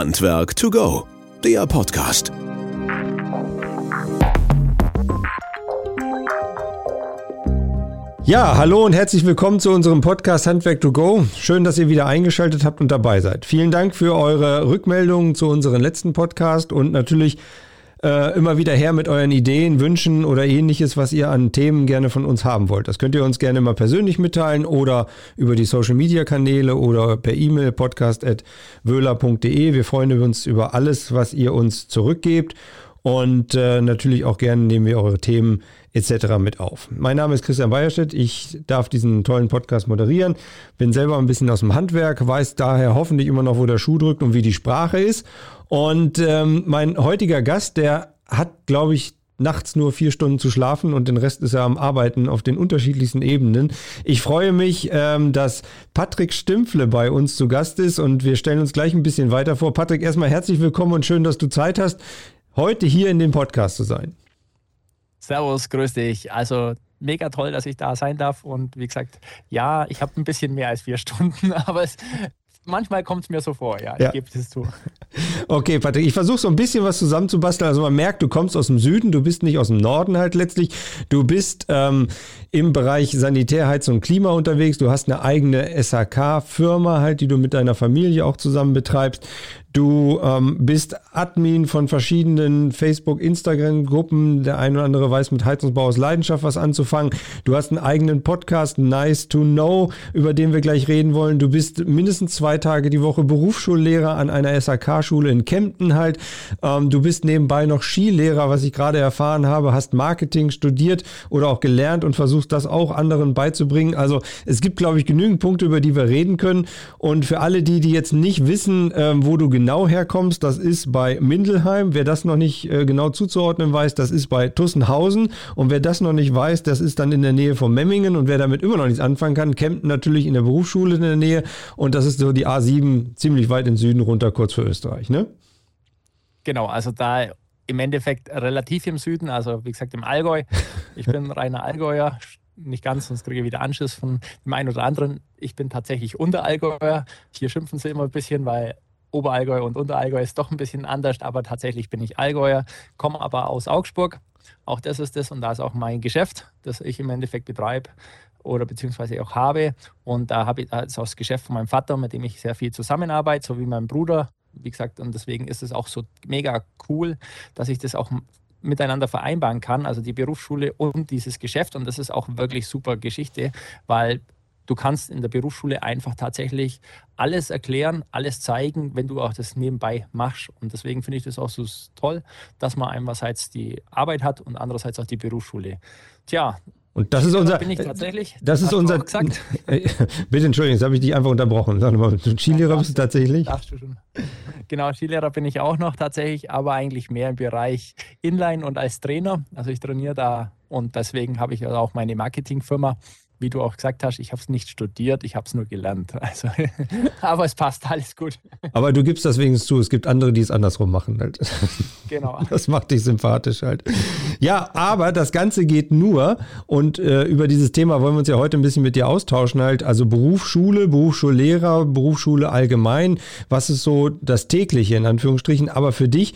Handwerk to go, der Podcast. Ja, hallo und herzlich willkommen zu unserem Podcast Handwerk to Go. Schön, dass ihr wieder eingeschaltet habt und dabei seid. Vielen Dank für eure Rückmeldungen zu unserem letzten Podcast und natürlich äh, immer wieder her mit euren Ideen, Wünschen oder ähnliches, was ihr an Themen gerne von uns haben wollt. Das könnt ihr uns gerne mal persönlich mitteilen oder über die Social Media Kanäle oder per E-Mail podcast.wöhler.de. Wir freuen uns über alles, was ihr uns zurückgebt. Und äh, natürlich auch gerne nehmen wir eure Themen etc. mit auf. Mein Name ist Christian Weierstedt. Ich darf diesen tollen Podcast moderieren. Bin selber ein bisschen aus dem Handwerk, weiß daher hoffentlich immer noch, wo der Schuh drückt und wie die Sprache ist. Und ähm, mein heutiger Gast, der hat, glaube ich, nachts nur vier Stunden zu schlafen und den Rest ist er am Arbeiten auf den unterschiedlichsten Ebenen. Ich freue mich, ähm, dass Patrick Stimpfle bei uns zu Gast ist und wir stellen uns gleich ein bisschen weiter vor. Patrick, erstmal herzlich willkommen und schön, dass du Zeit hast, heute hier in dem Podcast zu sein. Servus, grüß dich. Also mega toll, dass ich da sein darf. Und wie gesagt, ja, ich habe ein bisschen mehr als vier Stunden, aber es, manchmal kommt es mir so vor, ja, ja. ich gebe es zu. Okay, Patrick, ich versuche so ein bisschen was zusammenzubasteln. Also man merkt, du kommst aus dem Süden, du bist nicht aus dem Norden halt letztlich. Du bist ähm, im Bereich Sanitär, Heizung und Klima unterwegs. Du hast eine eigene SHK-Firma halt, die du mit deiner Familie auch zusammen betreibst. Du ähm, bist Admin von verschiedenen Facebook, Instagram-Gruppen. Der eine oder andere weiß mit Heizungsbau aus Leidenschaft was anzufangen. Du hast einen eigenen Podcast, Nice to Know, über den wir gleich reden wollen. Du bist mindestens zwei Tage die Woche Berufsschullehrer an einer SAK-Schule in Kempten halt. Ähm, du bist nebenbei noch Skilehrer, was ich gerade erfahren habe, hast Marketing studiert oder auch gelernt und versuchst das auch anderen beizubringen. Also es gibt, glaube ich, genügend Punkte, über die wir reden können. Und für alle die, die jetzt nicht wissen, ähm, wo du genau herkommst, das ist bei Mindelheim. Wer das noch nicht äh, genau zuzuordnen weiß, das ist bei Tussenhausen. Und wer das noch nicht weiß, das ist dann in der Nähe von Memmingen. Und wer damit immer noch nichts anfangen kann, Kempten natürlich in der Berufsschule in der Nähe. Und das ist so die A7 ziemlich weit in Süden runter, kurz für Österreich, ne? Genau, also da im Endeffekt relativ im Süden, also wie gesagt im Allgäu. Ich bin reiner Allgäuer, nicht ganz, sonst kriege ich wieder Anschluss von dem einen oder anderen. Ich bin tatsächlich Unterallgäuer. Hier schimpfen sie immer ein bisschen, weil Oberallgäu und Unterallgäu ist doch ein bisschen anders, aber tatsächlich bin ich Allgäuer, komme aber aus Augsburg. Auch das ist das und da ist auch mein Geschäft, das ich im Endeffekt betreibe oder beziehungsweise auch habe. Und da habe ich das, das Geschäft von meinem Vater, mit dem ich sehr viel zusammenarbeite, so wie mein Bruder. Wie gesagt, und deswegen ist es auch so mega cool, dass ich das auch miteinander vereinbaren kann, also die Berufsschule und dieses Geschäft. Und das ist auch wirklich super Geschichte, weil Du kannst in der Berufsschule einfach tatsächlich alles erklären, alles zeigen, wenn du auch das nebenbei machst. Und deswegen finde ich das auch so toll, dass man einerseits die Arbeit hat und andererseits auch die Berufsschule. Tja, und das ist unser. Bin ich tatsächlich? Das ist unser. Gesagt? Bitte entschuldigen, jetzt habe ich dich einfach unterbrochen. Sag mal, du Skilehrer bist du tatsächlich? Darfst du schon. Genau, Skilehrer bin ich auch noch tatsächlich, aber eigentlich mehr im Bereich Inline und als Trainer. Also ich trainiere da und deswegen habe ich auch meine Marketingfirma wie du auch gesagt hast, ich habe es nicht studiert, ich habe es nur gelernt. Also, aber es passt, alles gut. Aber du gibst das wenigstens zu, es gibt andere, die es andersrum machen. Halt. Genau. Das macht dich sympathisch halt. Ja, aber das Ganze geht nur und äh, über dieses Thema wollen wir uns ja heute ein bisschen mit dir austauschen halt. Also Berufsschule, Berufsschullehrer, Berufsschule allgemein. Was ist so das tägliche in Anführungsstrichen? Aber für dich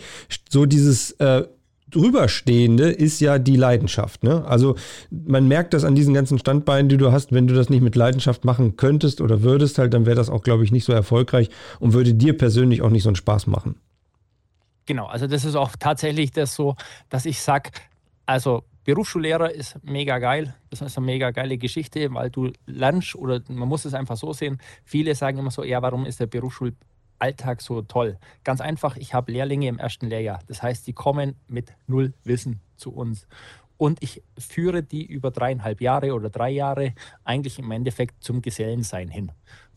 so dieses äh, drüberstehende ist ja die Leidenschaft. Ne? Also man merkt das an diesen ganzen Standbeinen, die du hast. Wenn du das nicht mit Leidenschaft machen könntest oder würdest halt, dann wäre das auch, glaube ich, nicht so erfolgreich und würde dir persönlich auch nicht so einen Spaß machen. Genau, also das ist auch tatsächlich das so, dass ich sage, also Berufsschullehrer ist mega geil. Das ist eine mega geile Geschichte, weil du lernst oder man muss es einfach so sehen. Viele sagen immer so, ja, warum ist der Berufsschul Alltag so toll? Ganz einfach, ich habe Lehrlinge im ersten Lehrjahr. Das heißt, die kommen mit null Wissen zu uns. Und ich führe die über dreieinhalb Jahre oder drei Jahre eigentlich im Endeffekt zum Gesellensein hin.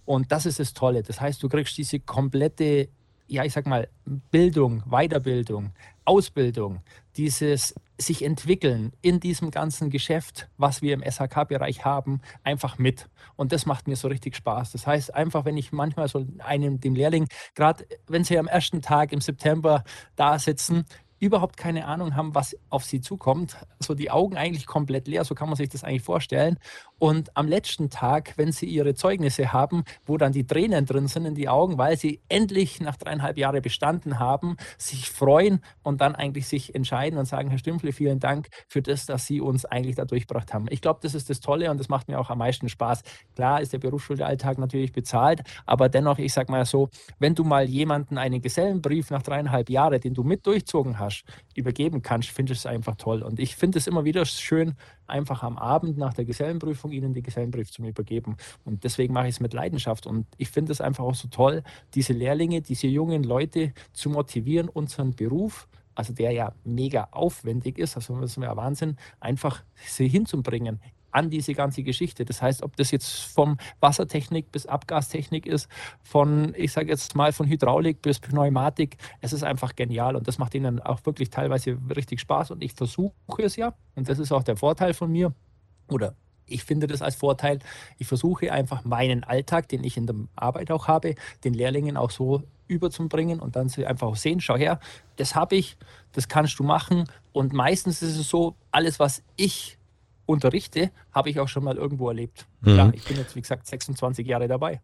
Und das ist das Tolle. Das heißt, du kriegst diese komplette, ja, ich sag mal, Bildung, Weiterbildung, Ausbildung, dieses sich entwickeln in diesem ganzen Geschäft, was wir im SHK-Bereich haben, einfach mit. Und das macht mir so richtig Spaß. Das heißt, einfach, wenn ich manchmal so einem, dem Lehrling, gerade wenn sie am ersten Tag im September da sitzen, überhaupt keine Ahnung haben, was auf sie zukommt, so die Augen eigentlich komplett leer, so kann man sich das eigentlich vorstellen. Und am letzten Tag, wenn sie ihre Zeugnisse haben, wo dann die Tränen drin sind in die Augen, weil sie endlich nach dreieinhalb Jahren bestanden haben, sich freuen und dann eigentlich sich entscheiden und sagen, Herr Stümpfle, vielen Dank für das, dass Sie uns eigentlich da durchgebracht haben. Ich glaube, das ist das Tolle und das macht mir auch am meisten Spaß. Klar ist der Berufsschulalltag natürlich bezahlt, aber dennoch, ich sage mal so, wenn du mal jemanden einen Gesellenbrief nach dreieinhalb Jahren, den du mit durchzogen hast, übergeben kannst, finde ich es einfach toll. Und ich finde es immer wieder schön, einfach am Abend nach der Gesellenprüfung ihnen die Gesellenbrief zu übergeben. Und deswegen mache ich es mit Leidenschaft. Und ich finde es einfach auch so toll, diese Lehrlinge, diese jungen Leute zu motivieren, unseren Beruf, also der ja mega aufwendig ist, also das ist ja Wahnsinn, einfach sie hinzubringen an diese ganze Geschichte. Das heißt, ob das jetzt vom Wassertechnik bis Abgastechnik ist, von, ich sage jetzt mal, von Hydraulik bis Pneumatik, es ist einfach genial und das macht ihnen auch wirklich teilweise richtig Spaß und ich versuche es ja und das ist auch der Vorteil von mir oder ich finde das als Vorteil. Ich versuche einfach meinen Alltag, den ich in der Arbeit auch habe, den Lehrlingen auch so überzubringen und dann sie einfach auch sehen, schau her, das habe ich, das kannst du machen und meistens ist es so, alles, was ich unterrichte, habe ich auch schon mal irgendwo erlebt. Mhm. Ja, ich bin jetzt, wie gesagt, 26 Jahre dabei.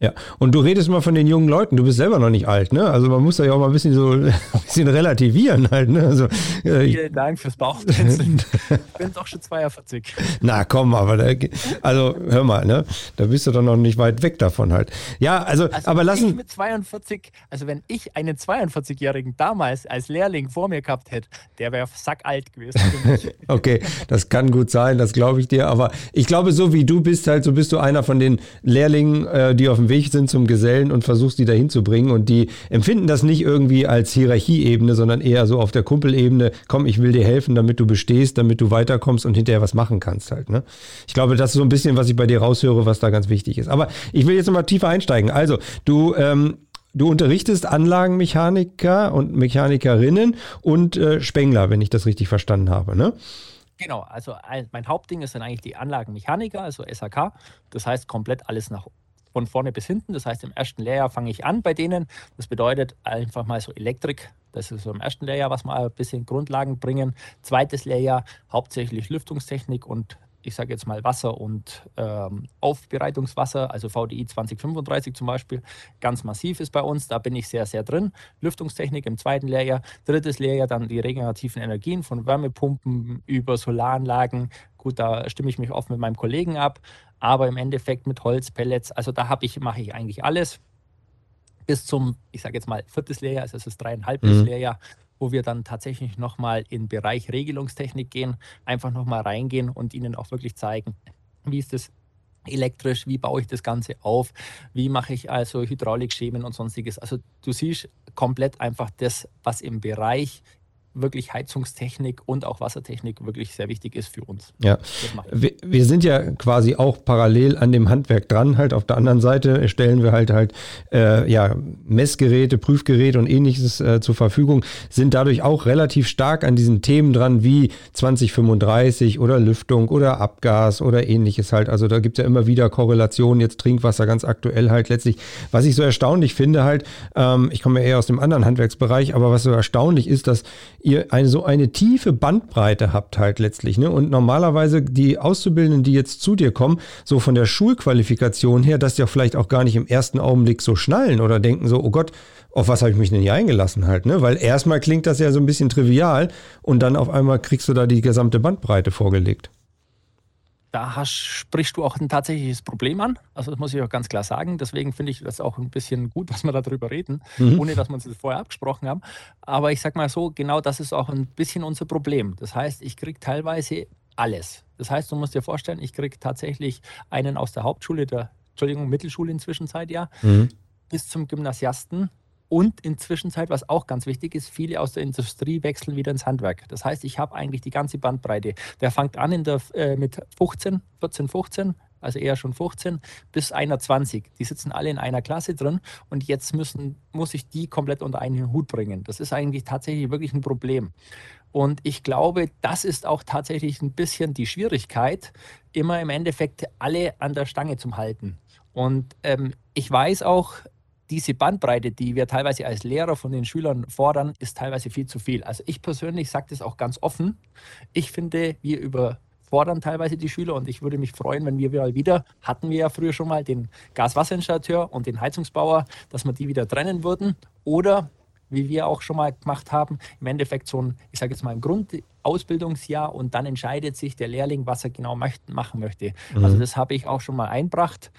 Ja, und du redest mal von den jungen Leuten, du bist selber noch nicht alt, ne? Also man muss da ja auch mal ein bisschen so ein bisschen relativieren halt, ne? Also, äh, Vielen Dank fürs Bauchtänzeln. ich bin doch schon 42. Na komm, aber da, also hör mal, ne? Da bist du doch noch nicht weit weg davon halt. Ja, also, also aber lassen. mit 42, also wenn ich einen 42-Jährigen damals als Lehrling vor mir gehabt hätte, der wäre sackalt gewesen für mich. okay, das kann gut sein, das glaube ich dir, aber ich glaube, so wie du bist halt, so bist du einer von den Lehrlingen, äh, die auf dem Weg sind zum Gesellen und versuchst die dahin zu bringen. Und die empfinden das nicht irgendwie als Hierarchieebene, sondern eher so auf der Kumpelebene, komm, ich will dir helfen, damit du bestehst, damit du weiterkommst und hinterher was machen kannst halt. Ne? Ich glaube, das ist so ein bisschen, was ich bei dir raushöre, was da ganz wichtig ist. Aber ich will jetzt nochmal tiefer einsteigen. Also, du, ähm, Du unterrichtest Anlagenmechaniker und Mechanikerinnen und äh, Spengler, wenn ich das richtig verstanden habe, ne? Genau, also mein Hauptding ist dann eigentlich die Anlagenmechaniker, also SAK. Das heißt komplett alles nach von vorne bis hinten. Das heißt, im ersten Lehrjahr fange ich an bei denen. Das bedeutet einfach mal so Elektrik. Das ist so im ersten Lehrjahr, was wir ein bisschen Grundlagen bringen. Zweites Lehrjahr hauptsächlich Lüftungstechnik und ich sage jetzt mal Wasser und ähm, Aufbereitungswasser, also VDI 2035 zum Beispiel, ganz massiv ist bei uns. Da bin ich sehr, sehr drin. Lüftungstechnik im zweiten Lehrjahr. Drittes Lehrjahr dann die regenerativen Energien von Wärmepumpen über Solaranlagen. Gut, da stimme ich mich oft mit meinem Kollegen ab aber im Endeffekt mit Holz, Pellets, also da habe ich, mache ich eigentlich alles bis zum, ich sage jetzt mal, viertes Lehrjahr, also es ist dreieinhalbtes mhm. Lehrjahr, wo wir dann tatsächlich nochmal in den Bereich Regelungstechnik gehen, einfach nochmal reingehen und ihnen auch wirklich zeigen, wie ist das elektrisch, wie baue ich das Ganze auf, wie mache ich also Hydraulikschemen und sonstiges. Also du siehst komplett einfach das, was im Bereich wirklich Heizungstechnik und auch Wassertechnik wirklich sehr wichtig ist für uns. Ja, wir, wir, sind ja quasi auch parallel an dem Handwerk dran. Halt auf der anderen Seite stellen wir halt halt äh, ja Messgeräte, Prüfgeräte und ähnliches äh, zur Verfügung, sind dadurch auch relativ stark an diesen Themen dran wie 2035 oder Lüftung oder Abgas oder ähnliches halt. Also da gibt es ja immer wieder Korrelationen. Jetzt Trinkwasser ganz aktuell halt letztlich. Was ich so erstaunlich finde halt, ähm, ich komme ja eher aus dem anderen Handwerksbereich, aber was so erstaunlich ist, dass ihr eine, so eine tiefe Bandbreite habt halt letztlich. Ne? Und normalerweise die Auszubildenden, die jetzt zu dir kommen, so von der Schulqualifikation her, dass die auch vielleicht auch gar nicht im ersten Augenblick so schnallen oder denken so, oh Gott, auf was habe ich mich denn hier eingelassen halt, ne? Weil erstmal klingt das ja so ein bisschen trivial und dann auf einmal kriegst du da die gesamte Bandbreite vorgelegt da hast, sprichst du auch ein tatsächliches Problem an. Also das muss ich auch ganz klar sagen. Deswegen finde ich das auch ein bisschen gut, dass wir darüber reden, mhm. ohne dass wir uns das vorher abgesprochen haben. Aber ich sage mal so, genau das ist auch ein bisschen unser Problem. Das heißt, ich kriege teilweise alles. Das heißt, du musst dir vorstellen, ich kriege tatsächlich einen aus der Hauptschule, der, Entschuldigung, Mittelschule inzwischen Zeit, ja, mhm. bis zum Gymnasiasten und inzwischen was auch ganz wichtig ist, viele aus der Industrie wechseln wieder ins Handwerk. Das heißt, ich habe eigentlich die ganze Bandbreite. Der fängt an in der, äh, mit 15, 14, 15, also eher schon 15, bis 21. Die sitzen alle in einer Klasse drin und jetzt müssen, muss ich die komplett unter einen Hut bringen. Das ist eigentlich tatsächlich wirklich ein Problem. Und ich glaube, das ist auch tatsächlich ein bisschen die Schwierigkeit, immer im Endeffekt alle an der Stange zu halten. Und ähm, ich weiß auch, diese Bandbreite, die wir teilweise als Lehrer von den Schülern fordern, ist teilweise viel zu viel. Also ich persönlich sage das auch ganz offen. Ich finde, wir über fordern teilweise die Schüler und ich würde mich freuen, wenn wir wieder, hatten wir ja früher schon mal, den Gaswasserinstallateur und den Heizungsbauer, dass wir die wieder trennen würden. Oder, wie wir auch schon mal gemacht haben, im Endeffekt so ein, ich sage jetzt mal, ein Grundausbildungsjahr und dann entscheidet sich der Lehrling, was er genau machen möchte. Mhm. Also das habe ich auch schon mal einbracht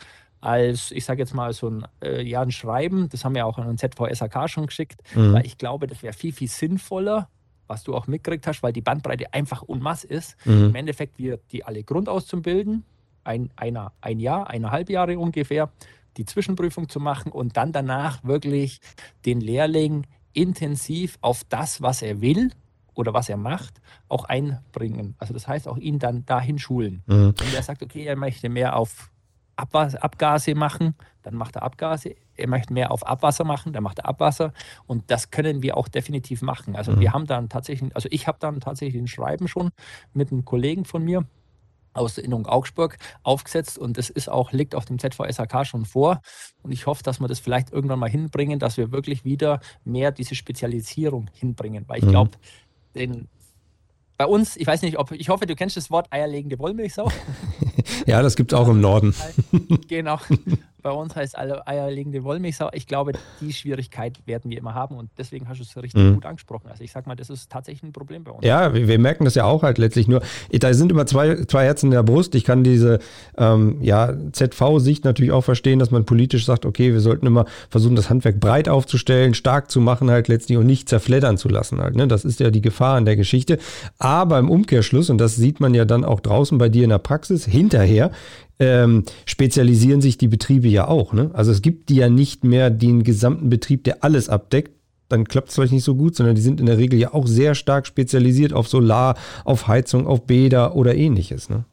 als, ich sage jetzt mal, so ein, äh, ja, ein Schreiben. Das haben wir auch an den ZVSAK schon geschickt, mhm. weil ich glaube, das wäre viel, viel sinnvoller, was du auch mitgekriegt hast, weil die Bandbreite einfach unmass ist. Mhm. Im Endeffekt wir die alle grundauszubilden, ein, einer, ein Jahr, eineinhalb Jahre ungefähr, die Zwischenprüfung zu machen und dann danach wirklich den Lehrling intensiv auf das, was er will oder was er macht, auch einbringen. Also das heißt auch ihn dann dahin schulen. Mhm. Wenn er sagt, okay, er möchte mehr auf Abgase machen, dann macht er Abgase. Er möchte mehr auf Abwasser machen, dann macht er Abwasser. Und das können wir auch definitiv machen. Also mhm. wir haben dann tatsächlich, also ich habe dann tatsächlich ein Schreiben schon mit einem Kollegen von mir aus der Innung Augsburg aufgesetzt und das ist auch, liegt auf dem ZVSAK schon vor. Und ich hoffe, dass wir das vielleicht irgendwann mal hinbringen, dass wir wirklich wieder mehr diese Spezialisierung hinbringen. Weil ich mhm. glaube, den bei uns, ich weiß nicht, ob ich hoffe, du kennst das Wort eierlegende Wollmilchsau. ja, das gibt es auch im Norden. genau. Bei uns heißt alle eierlegende Wollmilchsau. Ich glaube, die Schwierigkeit werden wir immer haben und deswegen hast du es richtig mhm. gut angesprochen. Also ich sag mal, das ist tatsächlich ein Problem bei uns. Ja, wir, wir, merken das ja auch halt letztlich nur. Da sind immer zwei, zwei Herzen in der Brust. Ich kann diese ähm, ja, ZV-Sicht natürlich auch verstehen, dass man politisch sagt, okay, wir sollten immer versuchen, das Handwerk breit aufzustellen, stark zu machen halt letztlich und nicht zerfleddern zu lassen halt. Ne? Das ist ja die Gefahr in der Geschichte. Aber im Umkehrschluss, und das sieht man ja dann auch draußen bei dir in der Praxis, hinterher ähm, spezialisieren sich die Betriebe ja auch. Ne? Also es gibt die ja nicht mehr den gesamten Betrieb, der alles abdeckt. Dann klappt es vielleicht nicht so gut, sondern die sind in der Regel ja auch sehr stark spezialisiert auf Solar, auf Heizung, auf Bäder oder ähnliches. Ne?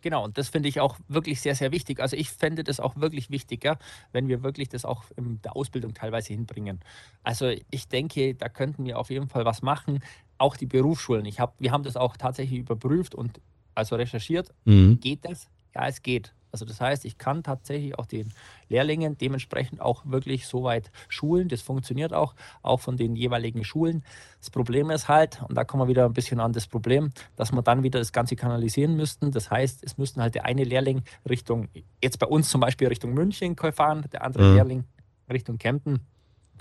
Genau, und das finde ich auch wirklich sehr, sehr wichtig. Also ich fände das auch wirklich wichtiger, wenn wir wirklich das auch in der Ausbildung teilweise hinbringen. Also ich denke, da könnten wir auf jeden Fall was machen. Auch die Berufsschulen. Ich hab, wir haben das auch tatsächlich überprüft und also recherchiert. Mhm. Geht das? Ja, es geht. Also das heißt, ich kann tatsächlich auch den Lehrlingen dementsprechend auch wirklich so weit schulen. Das funktioniert auch, auch von den jeweiligen Schulen. Das Problem ist halt, und da kommen wir wieder ein bisschen an das Problem, dass wir dann wieder das Ganze kanalisieren müssten. Das heißt, es müssten halt der eine Lehrling Richtung, jetzt bei uns zum Beispiel Richtung München fahren, der andere mhm. Lehrling Richtung Kempten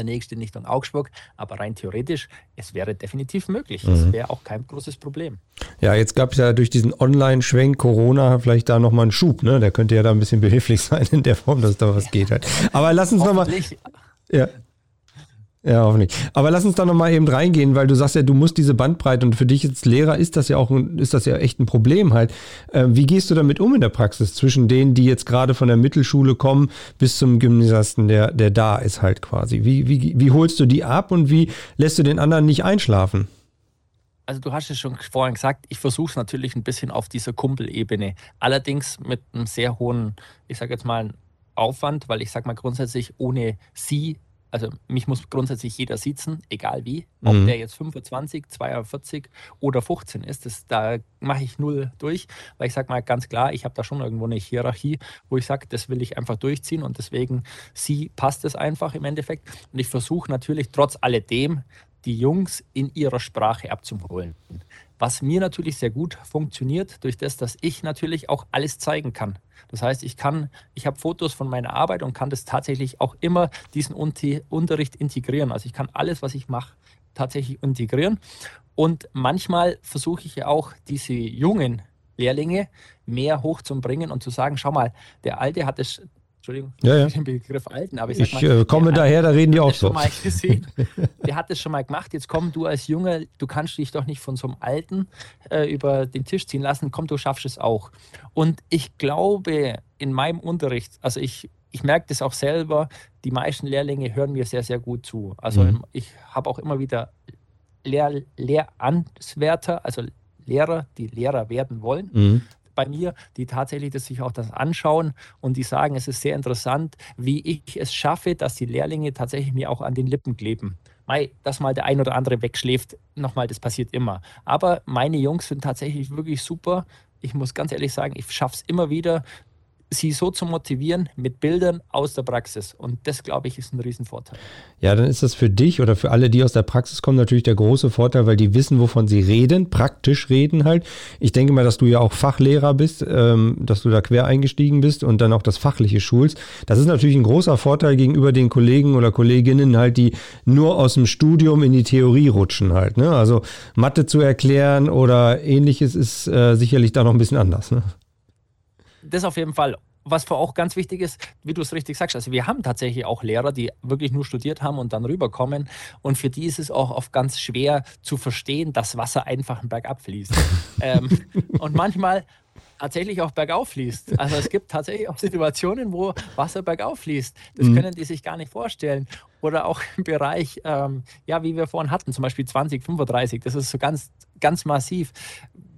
der nächste nicht an Augsburg, aber rein theoretisch, es wäre definitiv möglich. Es mhm. wäre auch kein großes Problem. Ja, jetzt gab es ja durch diesen Online-Schwenk Corona vielleicht da nochmal einen Schub, ne? Der könnte ja da ein bisschen behilflich sein in der Form, dass da was ja. geht halt. Aber lass uns nochmal. Ja. Ja, hoffentlich. Aber lass uns da nochmal eben reingehen, weil du sagst ja, du musst diese Bandbreite und für dich als Lehrer ist das ja auch ist das ja echt ein Problem halt. Äh, wie gehst du damit um in der Praxis zwischen denen, die jetzt gerade von der Mittelschule kommen, bis zum Gymnasiasten, der, der da ist halt quasi? Wie, wie, wie holst du die ab und wie lässt du den anderen nicht einschlafen? Also du hast es schon vorhin gesagt, ich versuche es natürlich ein bisschen auf dieser Kumpelebene. Allerdings mit einem sehr hohen, ich sage jetzt mal, Aufwand, weil ich sage mal grundsätzlich, ohne sie also mich muss grundsätzlich jeder sitzen, egal wie. Ob mhm. der jetzt 25, 42 oder 15 ist, das, da mache ich null durch, weil ich sage mal ganz klar, ich habe da schon irgendwo eine Hierarchie, wo ich sage, das will ich einfach durchziehen und deswegen sie passt es einfach im Endeffekt. Und ich versuche natürlich trotz alledem, die Jungs in ihrer Sprache abzuholen. Was mir natürlich sehr gut funktioniert, durch das, dass ich natürlich auch alles zeigen kann. Das heißt, ich kann, ich habe Fotos von meiner Arbeit und kann das tatsächlich auch immer diesen Unterricht integrieren. Also ich kann alles, was ich mache, tatsächlich integrieren. Und manchmal versuche ich ja auch diese jungen Lehrlinge mehr hochzubringen und zu sagen, schau mal, der Alte hat es Entschuldigung, ja, ja. den Begriff alten, aber ich sag mal, ich äh, komme daher, da reden die auch so. Mal gesehen. der hat das schon mal gemacht. Jetzt komm du als Junge, du kannst dich doch nicht von so einem Alten äh, über den Tisch ziehen lassen. Komm, du schaffst es auch. Und ich glaube, in meinem Unterricht, also ich, ich merke das auch selber, die meisten Lehrlinge hören mir sehr, sehr gut zu. Also mhm. ich habe auch immer wieder Lehr Lehranswärter, also Lehrer, die Lehrer werden wollen. Mhm bei mir, die tatsächlich das sich auch das anschauen und die sagen, es ist sehr interessant, wie ich es schaffe, dass die Lehrlinge tatsächlich mir auch an den Lippen kleben. Mei, dass mal der ein oder andere wegschläft, nochmal, das passiert immer. Aber meine Jungs sind tatsächlich wirklich super. Ich muss ganz ehrlich sagen, ich schaffe es immer wieder, sie so zu motivieren mit Bildern aus der Praxis. Und das, glaube ich, ist ein Riesenvorteil. Ja, dann ist das für dich oder für alle, die aus der Praxis kommen, natürlich der große Vorteil, weil die wissen, wovon sie reden, praktisch reden halt. Ich denke mal, dass du ja auch Fachlehrer bist, ähm, dass du da quer eingestiegen bist und dann auch das Fachliche schulst. Das ist natürlich ein großer Vorteil gegenüber den Kollegen oder Kolleginnen halt, die nur aus dem Studium in die Theorie rutschen halt. Ne? Also Mathe zu erklären oder ähnliches ist äh, sicherlich da noch ein bisschen anders. Ne? Das auf jeden Fall. Was für auch ganz wichtig ist, wie du es richtig sagst, also wir haben tatsächlich auch Lehrer, die wirklich nur studiert haben und dann rüberkommen. Und für die ist es auch oft ganz schwer zu verstehen, dass Wasser einfach bergab fließt. ähm, und manchmal tatsächlich auch bergauf fließt. Also es gibt tatsächlich auch Situationen, wo Wasser bergauf fließt. Das mhm. können die sich gar nicht vorstellen. Oder auch im Bereich, ähm, ja, wie wir vorhin hatten, zum Beispiel 2035, das ist so ganz, ganz massiv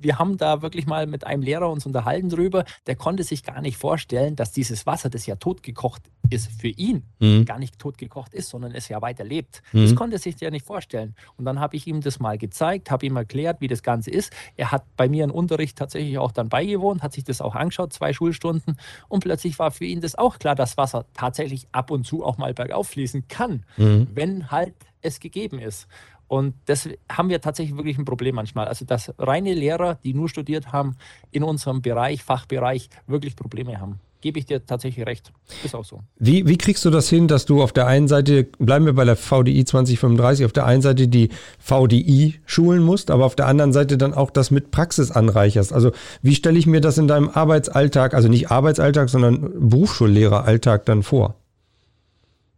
wir haben da wirklich mal mit einem Lehrer uns unterhalten drüber, der konnte sich gar nicht vorstellen, dass dieses Wasser, das ja totgekocht ist, für ihn mhm. gar nicht totgekocht ist, sondern es ja weiter lebt. Mhm. Das konnte sich ja nicht vorstellen. Und dann habe ich ihm das mal gezeigt, habe ihm erklärt, wie das Ganze ist. Er hat bei mir im Unterricht tatsächlich auch dann beigewohnt, hat sich das auch angeschaut, zwei Schulstunden. Und plötzlich war für ihn das auch klar, dass Wasser tatsächlich ab und zu auch mal bergauf fließen kann, mhm. wenn halt es gegeben ist. Und das haben wir tatsächlich wirklich ein Problem manchmal. Also, dass reine Lehrer, die nur studiert haben, in unserem Bereich, Fachbereich, wirklich Probleme haben. Gebe ich dir tatsächlich recht. Ist auch so. Wie, wie kriegst du das hin, dass du auf der einen Seite, bleiben wir bei der VDI 2035, auf der einen Seite die VDI schulen musst, aber auf der anderen Seite dann auch das mit Praxis anreicherst? Also, wie stelle ich mir das in deinem Arbeitsalltag, also nicht Arbeitsalltag, sondern Berufsschullehreralltag dann vor?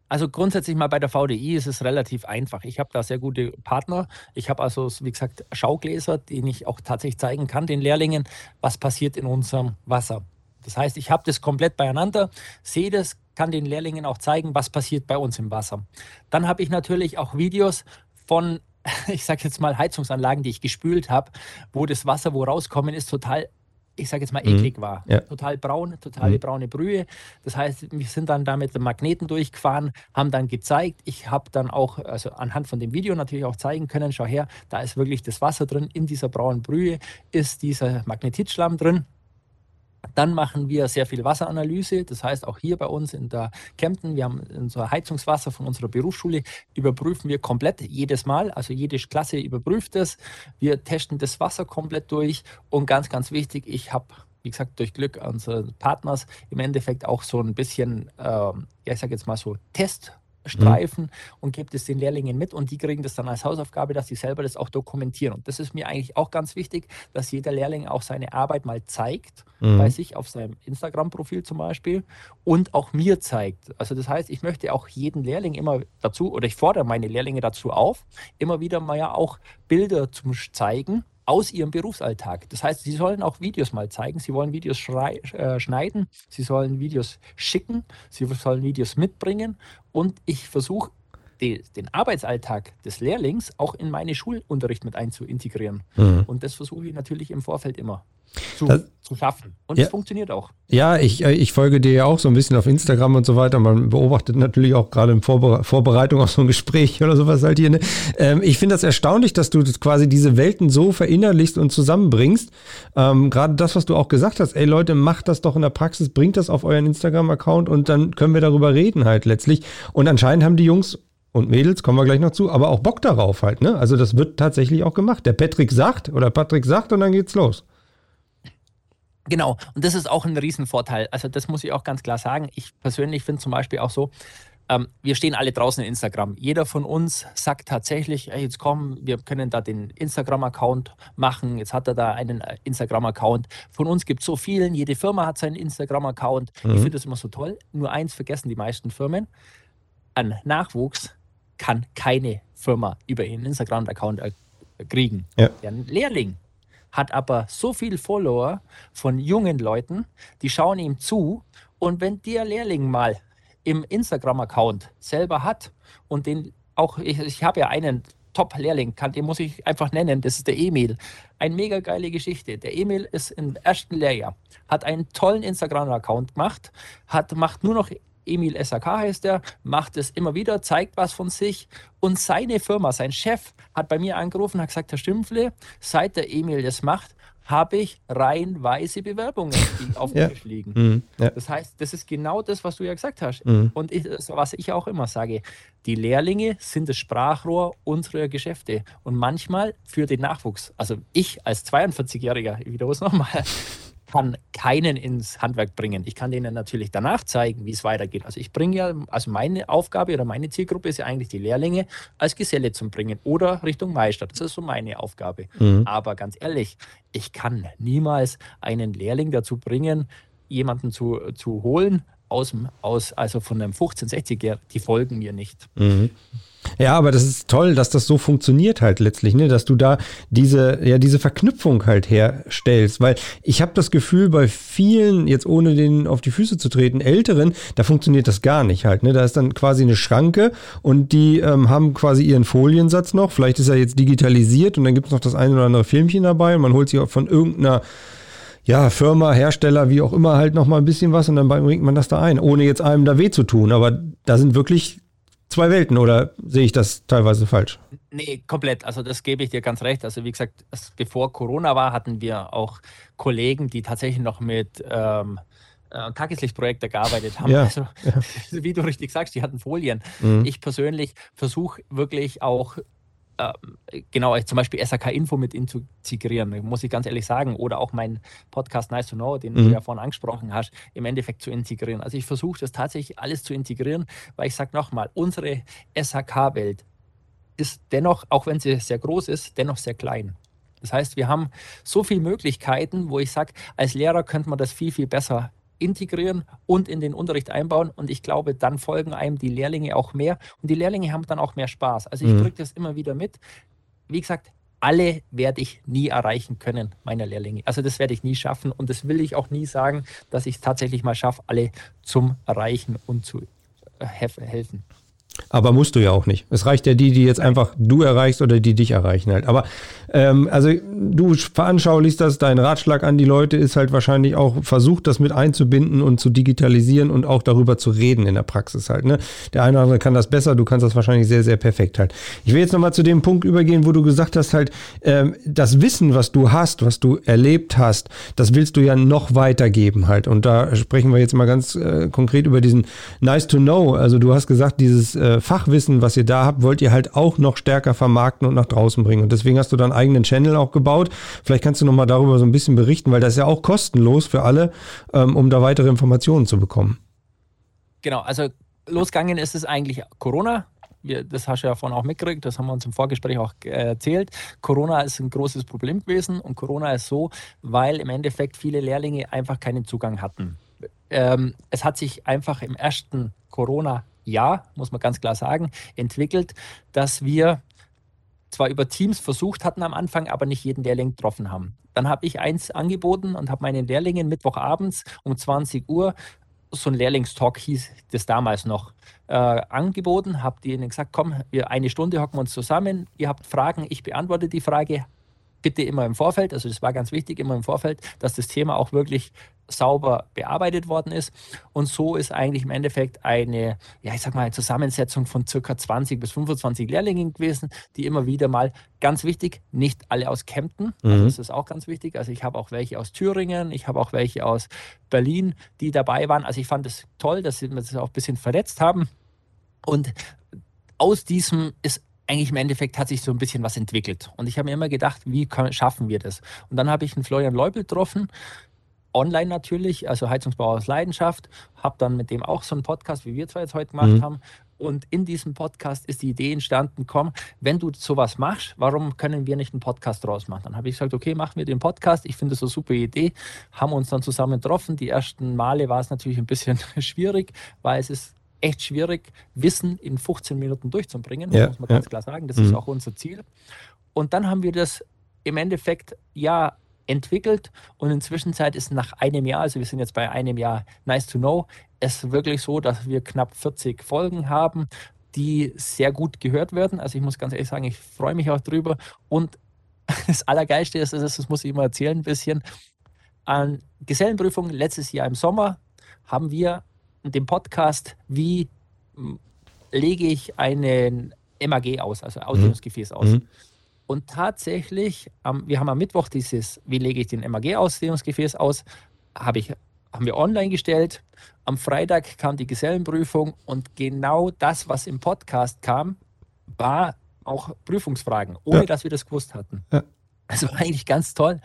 Also grundsätzlich mal bei der VDI ist es relativ einfach. Ich habe da sehr gute Partner. Ich habe also, wie gesagt, Schaugläser, denen ich auch tatsächlich zeigen kann, den Lehrlingen, was passiert in unserem Wasser. Das heißt, ich habe das komplett beieinander, sehe das, kann den Lehrlingen auch zeigen, was passiert bei uns im Wasser. Dann habe ich natürlich auch Videos von, ich sage jetzt mal, Heizungsanlagen, die ich gespült habe, wo das Wasser, wo rauskommen ist, total ich sage jetzt mal, mhm. eklig war. Ja. Total braun, totale mhm. braune Brühe. Das heißt, wir sind dann da mit dem Magneten durchgefahren, haben dann gezeigt. Ich habe dann auch, also anhand von dem Video natürlich auch zeigen können, schau her, da ist wirklich das Wasser drin. In dieser braunen Brühe ist dieser Magnetitschlamm drin. Dann machen wir sehr viel Wasseranalyse. Das heißt, auch hier bei uns in der Kempten, wir haben unser Heizungswasser von unserer Berufsschule, überprüfen wir komplett jedes Mal. Also jede Klasse überprüft es. Wir testen das Wasser komplett durch. Und ganz, ganz wichtig, ich habe wie gesagt, durch Glück unseres Partners im Endeffekt auch so ein bisschen, äh, ja, ich sage jetzt mal so Test Streifen mhm. und gebe es den Lehrlingen mit und die kriegen das dann als Hausaufgabe, dass sie selber das auch dokumentieren. Und das ist mir eigentlich auch ganz wichtig, dass jeder Lehrling auch seine Arbeit mal zeigt, mhm. bei sich auf seinem Instagram-Profil zum Beispiel und auch mir zeigt. Also das heißt, ich möchte auch jeden Lehrling immer dazu oder ich fordere meine Lehrlinge dazu auf, immer wieder mal ja auch Bilder zum zeigen aus ihrem Berufsalltag. Das heißt, sie sollen auch Videos mal zeigen, sie wollen Videos äh, schneiden, sie sollen Videos schicken, sie sollen Videos mitbringen. Und ich versuche den Arbeitsalltag des Lehrlings auch in meine Schulunterricht mit einzuintegrieren. Mhm. Und das versuche ich natürlich im Vorfeld immer zu, das, zu schaffen. Und es funktioniert auch. Ja, ich, äh, ich folge dir ja auch so ein bisschen auf Instagram und so weiter. Man beobachtet natürlich auch gerade in Vorbere Vorbereitung auf so ein Gespräch oder sowas halt hier. Ne? Ähm, ich finde das erstaunlich, dass du quasi diese Welten so verinnerlichst und zusammenbringst. Ähm, gerade das, was du auch gesagt hast, ey Leute, macht das doch in der Praxis, bringt das auf euren Instagram-Account und dann können wir darüber reden halt letztlich. Und anscheinend haben die Jungs und Mädels, kommen wir gleich noch zu, aber auch Bock darauf halt, ne? Also das wird tatsächlich auch gemacht. Der Patrick sagt oder Patrick sagt und dann geht's los. Genau, und das ist auch ein Riesenvorteil. Also das muss ich auch ganz klar sagen. Ich persönlich finde zum Beispiel auch so, ähm, wir stehen alle draußen in Instagram. Jeder von uns sagt tatsächlich, hey, jetzt komm, wir können da den Instagram-Account machen. Jetzt hat er da einen äh, Instagram-Account. Von uns gibt es so vielen, jede Firma hat seinen Instagram-Account. Mhm. Ich finde das immer so toll. Nur eins vergessen die meisten Firmen. An Nachwuchs kann keine Firma über ihren Instagram-Account kriegen. Ja. Der Lehrling hat aber so viel Follower von jungen Leuten, die schauen ihm zu. Und wenn der Lehrling mal im Instagram-Account selber hat und den auch, ich, ich habe ja einen Top-Lehrling, den muss ich einfach nennen, das ist der Emil. Eine mega geile Geschichte. Der Emil ist im ersten Lehrjahr, hat einen tollen Instagram-Account gemacht, hat, macht nur noch Emil SAK heißt er, macht es immer wieder, zeigt was von sich. Und seine Firma, sein Chef, hat bei mir angerufen, hat gesagt, Herr Stümpfle, seit der Emil das macht, habe ich reihenweise Bewerbungen, die auf dem Ja. Tisch liegen. Mhm. Ja. Das heißt, das ist genau das, was du ja gesagt hast. Mhm. Und ich, was ich auch immer sage, die Lehrlinge sind das Sprachrohr unserer Geschäfte. Und manchmal für den Nachwuchs. Also ich als 42-Jähriger, ich wiederhole es nochmal, kann keinen ins Handwerk bringen. Ich kann denen natürlich danach zeigen, wie es weitergeht. Also ich bringe ja, also meine Aufgabe oder meine Zielgruppe ist ja eigentlich die Lehrlinge als Geselle zu bringen oder Richtung Meister. Das ist so meine Aufgabe. Mhm. Aber ganz ehrlich, ich kann niemals einen Lehrling dazu bringen, jemanden zu, zu holen aus, aus also von einem 15-, 60-Jährigen. Die folgen mir nicht. Mhm. Ja, aber das ist toll, dass das so funktioniert halt letztlich, ne? dass du da diese, ja, diese Verknüpfung halt herstellst, weil ich habe das Gefühl, bei vielen, jetzt ohne denen auf die Füße zu treten, Älteren, da funktioniert das gar nicht halt. Ne? Da ist dann quasi eine Schranke und die ähm, haben quasi ihren Foliensatz noch, vielleicht ist er jetzt digitalisiert und dann gibt es noch das eine oder andere Filmchen dabei und man holt sich auch von irgendeiner ja, Firma, Hersteller, wie auch immer, halt noch mal ein bisschen was und dann bringt man das da ein, ohne jetzt einem da weh zu tun. Aber da sind wirklich zwei Welten oder sehe ich das teilweise falsch? Nee, komplett. Also das gebe ich dir ganz recht. Also wie gesagt, es- bevor Corona war, hatten wir auch Kollegen, die tatsächlich noch mit ähm, äh, Tageslichtprojekte gearbeitet haben. Ja, Also wie du richtig sagst, die hatten Folien. Mhm. Ich persönlich versuche wirklich auch genau, zum Beispiel SAK Info mit integrieren, muss ich ganz ehrlich sagen, oder auch meinen Podcast Nice to Know, den Mhm. du ja vorhin angesprochen hast, im Endeffekt zu integrieren. Also ich versuche das tatsächlich alles zu integrieren, weil ich sage nochmal, unsere SHK-Welt ist dennoch, auch wenn sie sehr groß ist, dennoch sehr klein. Das heißt, wir haben so viele Möglichkeiten, wo ich sage, als Lehrer könnte man das viel, viel besser integrieren und in den Unterricht einbauen. Und ich glaube, dann folgen einem die Lehrlinge auch mehr und die Lehrlinge haben dann auch mehr Spaß. Also ich Mhm. drücke das immer wieder mit. Wie gesagt, alle werde ich nie erreichen können, meiner Lehrlinge. Also das werde ich nie schaffen und das will ich auch nie sagen, dass ich es tatsächlich mal schaffe, alle zum Erreichen und zu äh, helfen. Aber musst du ja auch nicht. Es reicht ja die, die jetzt einfach du erreichst oder die dich erreichen halt. Aber ähm, also du veranschaulichst das, dein Ratschlag an die Leute ist halt wahrscheinlich auch, versucht das mit einzubinden und zu digitalisieren und auch darüber zu reden in der Praxis halt. Ne? Der eine oder andere kann das besser, du kannst das wahrscheinlich sehr, sehr perfekt halt. Ich will jetzt nochmal zu dem Punkt übergehen, wo du gesagt hast halt, ähm, das Wissen, was du hast, was du erlebt hast, das willst du ja noch weitergeben halt. Und da sprechen wir jetzt mal ganz äh, konkret über diesen Nice to Know. Also du hast gesagt, dieses äh, Fachwissen, was ihr da habt, wollt ihr halt auch noch stärker vermarkten und nach draußen bringen. Und deswegen hast du dann einen eigenen Channel auch gebaut. Vielleicht kannst du noch mal darüber so ein bisschen berichten, weil das ist ja auch kostenlos für alle, ähm, um da weitere Informationen zu bekommen. Genau, also losgegangen ist es eigentlich Corona. Wir, das hast du ja vorhin auch mitgekriegt, das haben wir uns im Vorgespräch auch äh, erzählt. Corona ist ein großes Problem gewesen und Corona ist so, weil im Endeffekt viele Lehrlinge einfach keinen Zugang hatten. Ähm, es hat sich einfach im ersten Corona-Jahr, muss man ganz klar sagen, entwickelt, dass wir zwar über Teams versucht hatten am Anfang, aber nicht jeden Lehrling getroffen haben. Dann habe ich eins angeboten und habe meinen Lehrlingen Mittwochabends um 20 Uhr so ein Lehrlingstalk hieß das damals noch, äh, angeboten, habe denen gesagt, komm, wir eine Stunde hocken wir uns zusammen, ihr habt Fragen, ich beantworte die Frage, bitte immer im Vorfeld, also das war ganz wichtig, immer im Vorfeld, dass das Thema auch wirklich sauber bearbeitet worden ist. Und so ist eigentlich im Endeffekt eine, ja, ich sag mal, Zusammensetzung von circa 20 bis 25 Lehrlingen gewesen, die immer wieder mal, ganz wichtig, nicht alle aus Kempten, also Mhm. das ist auch ganz wichtig. Also ich habe auch welche aus Thüringen, ich habe auch welche aus Berlin, die dabei waren. Also ich fand es toll, dass sie das auch ein bisschen verletzt haben. Und aus diesem ist eigentlich im Endeffekt hat sich so ein bisschen was entwickelt. Und ich habe mir immer gedacht, wie können, schaffen wir das? Und dann habe ich einen Florian Leubel getroffen, online natürlich, also Heizungsbau aus Leidenschaft, habe dann mit dem auch so einen Podcast, wie wir zwei jetzt heute gemacht Mhm. haben. Und in diesem Podcast ist die Idee entstanden, komm, wenn du sowas machst, warum können wir nicht einen Podcast draus machen? Dann habe ich gesagt, okay, machen wir den Podcast. Ich finde das eine super Idee. Haben uns dann zusammen getroffen. Die ersten Male war es natürlich ein bisschen schwierig, weil es ist echt schwierig, Wissen in 15 Minuten durchzubringen, Ja, muss man ja. ganz klar sagen. Das Mhm. ist auch unser Ziel. Und dann haben wir das im Endeffekt ja entwickelt und inzwischen Zeit ist nach einem Jahr, also wir sind jetzt bei einem Jahr nice to know, es wirklich so, dass wir knapp 40 Folgen haben, die sehr gut gehört werden. Also ich muss ganz ehrlich sagen, ich freue mich auch drüber. Und das Allergeilste ist, das, ist, das muss ich immer erzählen ein bisschen, an Gesellenprüfung letztes Jahr im Sommer haben wir den Podcast, wie m, lege ich einen MAG aus, also Ausdehnungsgefäß aus. Mhm. Und tatsächlich, wir haben am Mittwoch dieses, wie lege ich den MAG-Ausdehnungsgefäß aus, habe ich, haben wir online gestellt. Am Freitag kam die Gesellenprüfung und genau das, was im Podcast kam, war auch Prüfungsfragen, ohne ja. dass wir das gewusst hatten. Ja. Also war eigentlich ganz toll.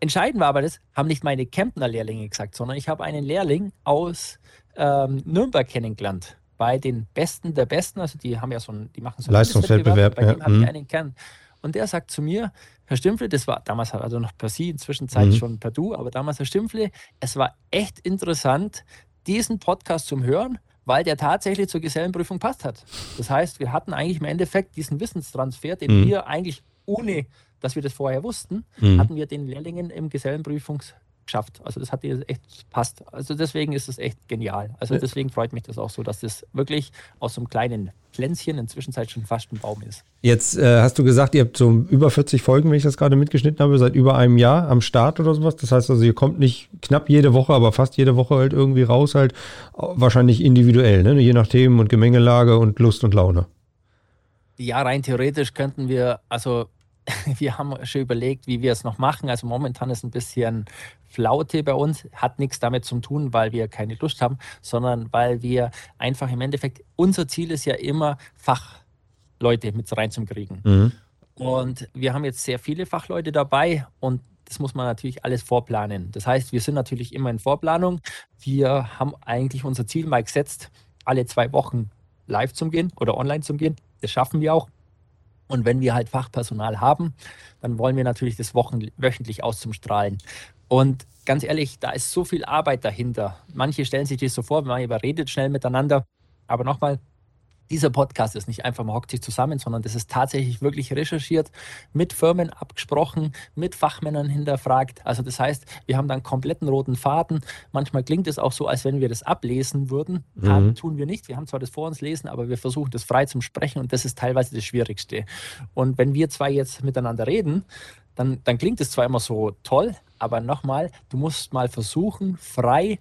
Entscheidend war aber das, haben nicht meine Kemptner Lehrlinge gesagt, sondern ich habe einen Lehrling aus ähm, Nürnberg kennengelernt. Bei den Besten der Besten, also die haben ja so ein, die machen so einen Leistungswettbewerb. Bei ja. dem habe ich mhm. einen kennengelernt. Und der sagt zu mir, Herr Stimpfle, das war damals also noch per Sie, inzwischen Zeit mhm. schon per Du, aber damals Herr Stimpfle, es war echt interessant, diesen Podcast zum Hören, weil der tatsächlich zur Gesellenprüfung passt hat. Das heißt, wir hatten eigentlich im Endeffekt diesen Wissenstransfer, den mhm. wir eigentlich ohne, dass wir das vorher wussten, mhm. hatten wir den Lehrlingen im Gesellenprüfungs geschafft. Also das hat dir echt passt. Also deswegen ist es echt genial. Also deswegen freut mich das auch so, dass das wirklich aus so einem kleinen Pflänzchen inzwischen schon fast ein Baum ist. Jetzt äh, hast du gesagt, ihr habt so über 40 Folgen, wenn ich das gerade mitgeschnitten habe, seit über einem Jahr am Start oder sowas. Das heißt also, ihr kommt nicht knapp jede Woche, aber fast jede Woche halt irgendwie raus, halt wahrscheinlich individuell, ne? je nach Themen und Gemengelage und Lust und Laune. Ja, rein theoretisch könnten wir, also wir haben schon überlegt, wie wir es noch machen. Also momentan ist ein bisschen Flaute bei uns, hat nichts damit zu tun, weil wir keine Lust haben, sondern weil wir einfach im Endeffekt, unser Ziel ist ja immer, Fachleute mit reinzukriegen. Mhm. Und wir haben jetzt sehr viele Fachleute dabei und das muss man natürlich alles vorplanen. Das heißt, wir sind natürlich immer in Vorplanung. Wir haben eigentlich unser Ziel mal gesetzt, alle zwei Wochen live zu gehen oder online zu gehen. Das schaffen wir auch. Und wenn wir halt Fachpersonal haben, dann wollen wir natürlich das wochen, wöchentlich aus zum Strahlen. Und ganz ehrlich, da ist so viel Arbeit dahinter. Manche stellen sich das so vor, man überredet schnell miteinander. Aber nochmal, dieser Podcast ist nicht einfach, man hockt sich zusammen, sondern das ist tatsächlich wirklich recherchiert, mit Firmen abgesprochen, mit Fachmännern hinterfragt. Also das heißt, wir haben dann kompletten roten Faden. Manchmal klingt es auch so, als wenn wir das ablesen würden. Mhm. tun wir nicht. Wir haben zwar das vor uns lesen, aber wir versuchen das frei zum Sprechen und das ist teilweise das Schwierigste. Und wenn wir zwei jetzt miteinander reden, dann, dann klingt es zwar immer so toll, aber nochmal, du musst mal versuchen, frei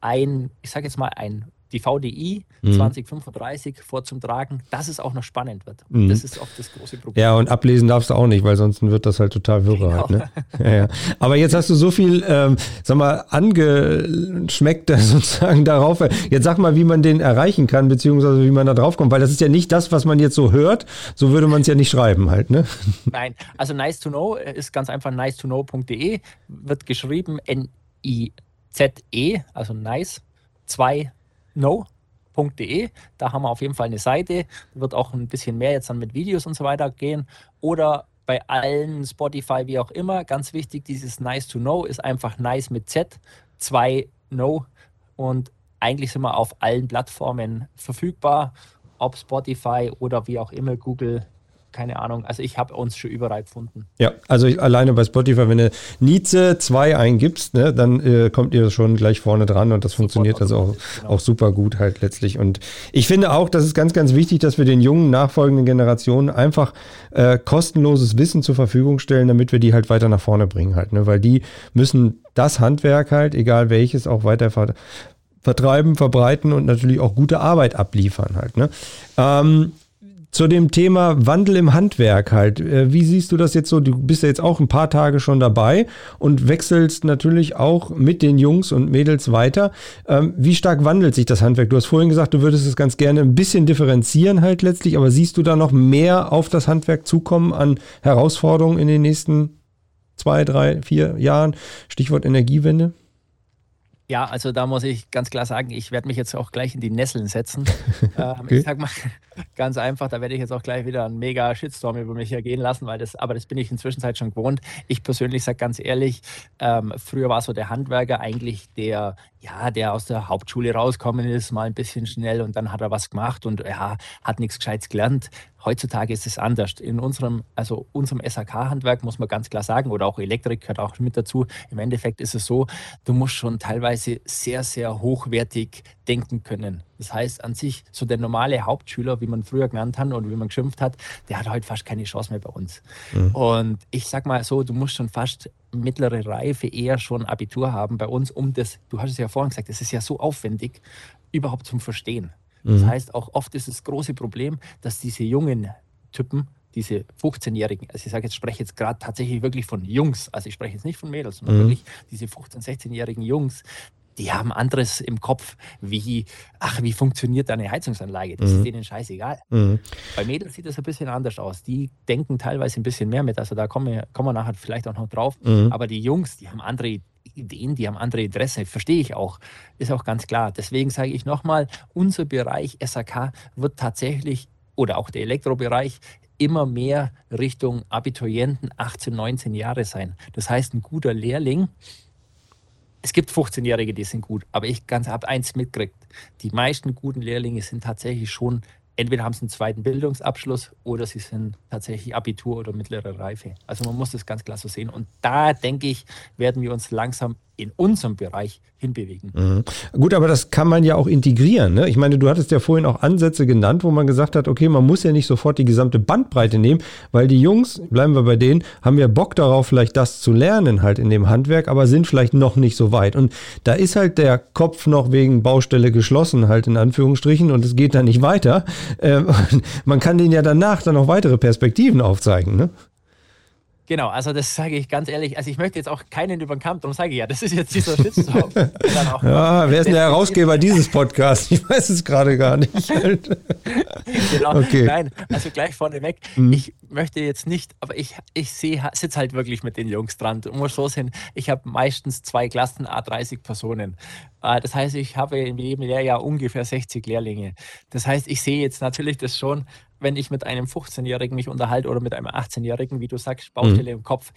ein, ich sage jetzt mal, ein die VDI mhm. 2035 vorzutragen, dass es auch noch spannend wird. Mhm. Das ist oft das große Problem. Ja, und ablesen darfst du auch nicht, weil sonst wird das halt total wirre genau. halt. Ne? Ja, ja. Aber jetzt hast du so viel, ähm, sag mal, angeschmeckt sozusagen darauf. Jetzt sag mal, wie man den erreichen kann, beziehungsweise wie man da drauf kommt, weil das ist ja nicht das, was man jetzt so hört. So würde man es ja nicht schreiben halt, ne? Nein, also nice to know ist ganz einfach nice to know.de, wird geschrieben N-I-Z-E, also nice, zwei no.de. Da haben wir auf jeden Fall eine Seite. Wird auch ein bisschen mehr jetzt dann mit Videos und so weiter gehen. Oder bei allen Spotify, wie auch immer. Ganz wichtig, dieses Nice to Know ist einfach nice mit Z, zwei No. Und eigentlich sind wir auf allen Plattformen verfügbar, ob Spotify oder wie auch immer, Google, keine Ahnung. Also ich habe uns schon überall gefunden. Ja, also ich, alleine bei Spotify, wenn du Nietzsche 2 eingibst, ne, dann äh, kommt ihr schon gleich vorne dran und das Sofort funktioniert also auch, genau. auch super gut halt letztlich. Und ich finde auch, das ist ganz, ganz wichtig, dass wir den jungen nachfolgenden Generationen einfach äh, kostenloses Wissen zur Verfügung stellen, damit wir die halt weiter nach vorne bringen halt, ne, weil die müssen das Handwerk halt, egal welches, auch weiter vertreiben, verbreiten und natürlich auch gute Arbeit abliefern halt. Ne? Ähm, zu dem Thema Wandel im Handwerk halt. Äh, wie siehst du das jetzt so? Du bist ja jetzt auch ein paar Tage schon dabei und wechselst natürlich auch mit den Jungs und Mädels weiter. Ähm, wie stark wandelt sich das Handwerk? Du hast vorhin gesagt, du würdest es ganz gerne ein bisschen differenzieren halt letztlich, aber siehst du da noch mehr auf das Handwerk zukommen an Herausforderungen in den nächsten zwei, drei, vier Jahren? Stichwort Energiewende? Ja, also da muss ich ganz klar sagen, ich werde mich jetzt auch gleich in die Nesseln setzen. ähm, okay. Ich sag mal ganz einfach, da werde ich jetzt auch gleich wieder einen mega Shitstorm über mich ergehen lassen, weil das, aber das bin ich inzwischen Zeit schon gewohnt. Ich persönlich sage ganz ehrlich, ähm, früher war so der Handwerker eigentlich der, ja, der aus der Hauptschule rauskommen ist, mal ein bisschen schnell und dann hat er was gemacht und ja, hat nichts Gescheites gelernt. Heutzutage ist es anders. In unserem, also unserem SAK-Handwerk muss man ganz klar sagen, oder auch Elektrik gehört auch mit dazu. Im Endeffekt ist es so, du musst schon teilweise sehr, sehr hochwertig denken können. Das heißt, an sich, so der normale Hauptschüler, wie man früher genannt hat oder wie man geschimpft hat, der hat heute fast keine Chance mehr bei uns. Mhm. Und ich sag mal so, du musst schon fast mittlere Reife eher schon Abitur haben bei uns, um das, du hast es ja vorhin gesagt, das ist ja so aufwendig, überhaupt zum Verstehen. Das mhm. heißt, auch oft ist das große Problem, dass diese jungen Typen, diese 15-Jährigen, also ich sage jetzt, spreche jetzt gerade tatsächlich wirklich von Jungs, also ich spreche jetzt nicht von Mädels, sondern mhm. wirklich diese 15-, 16-jährigen Jungs, die haben anderes im Kopf, wie, ach, wie funktioniert eine Heizungsanlage? Das mhm. ist denen scheißegal. Mhm. Bei Mädels sieht das ein bisschen anders aus. Die denken teilweise ein bisschen mehr mit. Also da kommen wir, kommen wir nachher vielleicht auch noch drauf. Mhm. Aber die Jungs, die haben andere Ideen, die haben andere Interessen. Verstehe ich auch. Ist auch ganz klar. Deswegen sage ich nochmal, unser Bereich SAK wird tatsächlich oder auch der Elektrobereich immer mehr Richtung Abiturienten 18, 19 Jahre sein. Das heißt, ein guter Lehrling es gibt 15-Jährige, die sind gut, aber ich habe eins mitgekriegt. Die meisten guten Lehrlinge sind tatsächlich schon, entweder haben sie einen zweiten Bildungsabschluss oder sie sind tatsächlich Abitur oder mittlere Reife. Also man muss das ganz klar so sehen. Und da denke ich, werden wir uns langsam in unserem Bereich hinbewegen. Mhm. Gut, aber das kann man ja auch integrieren. Ne? Ich meine, du hattest ja vorhin auch Ansätze genannt, wo man gesagt hat, okay, man muss ja nicht sofort die gesamte Bandbreite nehmen, weil die Jungs, bleiben wir bei denen, haben ja Bock darauf, vielleicht das zu lernen halt in dem Handwerk, aber sind vielleicht noch nicht so weit. Und da ist halt der Kopf noch wegen Baustelle geschlossen, halt in Anführungsstrichen, und es geht da nicht weiter. Ähm, man kann denen ja danach dann noch weitere Perspektiven aufzeigen. Ne? Genau, also das sage ich ganz ehrlich. Also ich möchte jetzt auch keinen über den Kampf, darum sage ich ja, das ist jetzt dieser Shitstorm. ja, wer ist denn der Herausgeber dieses Podcasts? Ich weiß es gerade gar nicht. genau, okay. nein, also gleich vorneweg. Mhm. Ich möchte jetzt nicht, aber ich, ich sitze halt wirklich mit den Jungs dran. Du musst so sehen, ich habe meistens zwei Klassen, A30 Personen. Äh, das heißt, ich habe in jedem Lehrjahr ungefähr 60 Lehrlinge. Das heißt, ich sehe jetzt natürlich das schon, wenn ich mit einem 15-Jährigen mich unterhalte oder mit einem 18-Jährigen, wie du sagst, Baustelle mhm. im Kopf.